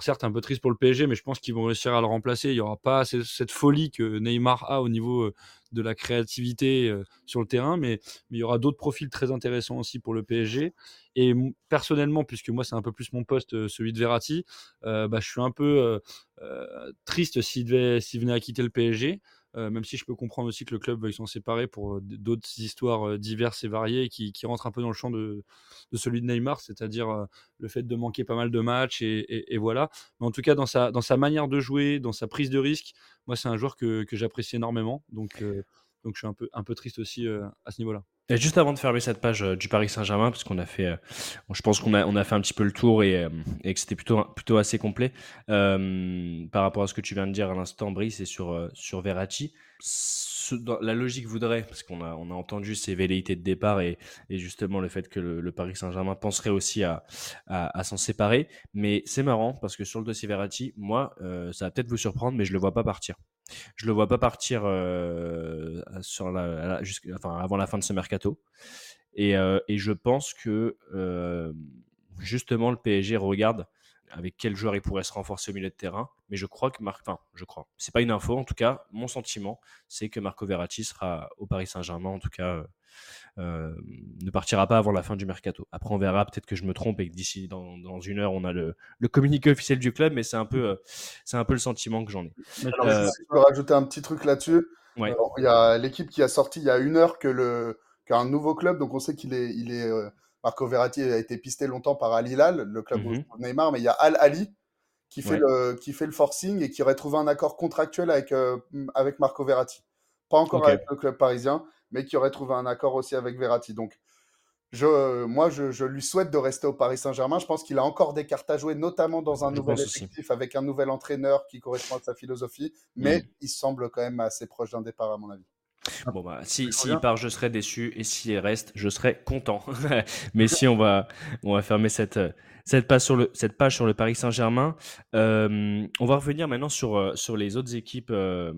certes un peu triste pour le PSG, mais je pense qu'ils vont réussir à le remplacer. Il n'y aura pas ce- cette folie que Neymar a au niveau de la créativité sur le terrain, mais, mais il y aura d'autres profils très intéressants aussi pour le PSG. Et personnellement, puisque moi c'est un peu plus mon poste, celui de Verratti, euh, bah, je suis un peu euh, triste s'il venait à quitter le PSG. Euh, même si je peux comprendre aussi que le club veuille s'en séparer pour euh, d'autres histoires euh, diverses et variées qui, rentrent un peu dans le champ de, celui de Neymar, c'est-à-dire le fait de manquer pas mal de matchs et, voilà. Mais en tout cas, dans sa, manière de jouer, dans sa prise de risque, moi c'est un joueur que, j'apprécie énormément. Donc, je suis un peu, triste aussi à ce niveau-là. Juste avant de fermer cette page euh, du Paris Saint-Germain, parce qu'on a fait, euh, je pense qu'on a, fait un petit peu le tour et, euh, que c'était plutôt, assez complet par rapport à ce que tu viens de dire à l'instant, Brice, et sur, sur Verratti. La logique voudrait, parce qu'on a, entendu ses velléités de départ et, justement le fait que le, Paris Saint-Germain penserait aussi à, s'en séparer. Mais c'est marrant parce que sur le dossier Verratti, moi, ça va peut-être vous surprendre, mais je le vois pas partir. Je le vois pas partir euh, avant la fin de ce mercato. Et, euh, je pense que euh, justement le PSG regarde avec quel joueur il pourrait se renforcer au milieu de terrain. Mais je crois que Marc, enfin, je crois. C'est pas une info, en tout cas, mon sentiment, c'est que Marco Verratti sera au Paris Saint-Germain, en tout cas, euh, euh, ne partira pas avant la fin du mercato. Après, on verra. Peut-être que je me trompe et que d'ici dans, dans une heure, on a le, le communiqué officiel du club, mais c'est un peu, euh, c'est un peu le sentiment que j'en ai. Alors, Euh, si je peux rajouter un petit truc là-dessus. Ouais. Alors, Il y a l'équipe qui a sorti il y a une heure que le qu'un nouveau club, donc on sait qu'il est, il est euh, Marco Verratti a été pisté longtemps par Al Hilal, le club Mhm. joue Neymar, mais il y a Al Ali qui fait, Ouais. le, qui fait le forcing et qui aurait trouvé un accord contractuel avec, euh, avec Marco Verratti. Pas encore avec le club parisien, mais qui aurait trouvé un accord aussi avec Verratti. Donc, je, moi, je, je lui souhaite de rester au Paris Saint-Germain. Je pense qu'il a encore des cartes à jouer, notamment dans un Je nouvel aussi. effectif, avec un nouvel entraîneur qui correspond à sa philosophie. Mais Mm. il semble quand même assez proche d'un départ, à mon avis. Bon bah si reviens. part, je serai déçu et s'il reste, je serai content. Mais si on va on va fermer cette cette page sur le cette page sur le Paris Saint-Germain, Euh, on va revenir maintenant sur euh, sur les autres équipes. euh,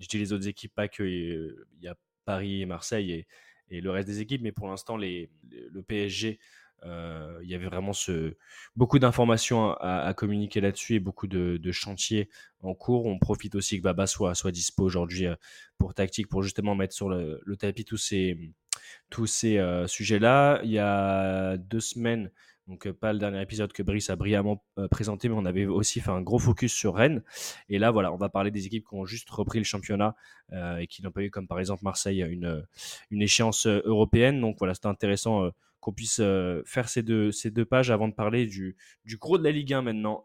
je dis les autres équipes, pas que euh, il y a Paris et Marseille et, et le reste des équipes, mais pour l'instant les le PSG. Euh, il y avait vraiment beaucoup d'informations à, communiquer là-dessus et beaucoup de, chantiers en cours. On profite aussi que Baba soit, soit dispo aujourd'hui euh, pour tactique, pour justement mettre sur le, tapis tous ces, tous ces euh, sujets-là. Il y a deux semaines, donc pas le dernier épisode que Brice a brillamment présenté, mais on avait aussi fait un gros focus sur Rennes. Et là, voilà, on va parler des équipes qui ont juste repris le championnat et qui n'ont pas eu, comme par exemple Marseille, une, une échéance européenne. Donc voilà, c'était intéressant qu'on puisse faire ces deux, ces deux pages avant de parler du, du gros de la Ligue 1 maintenant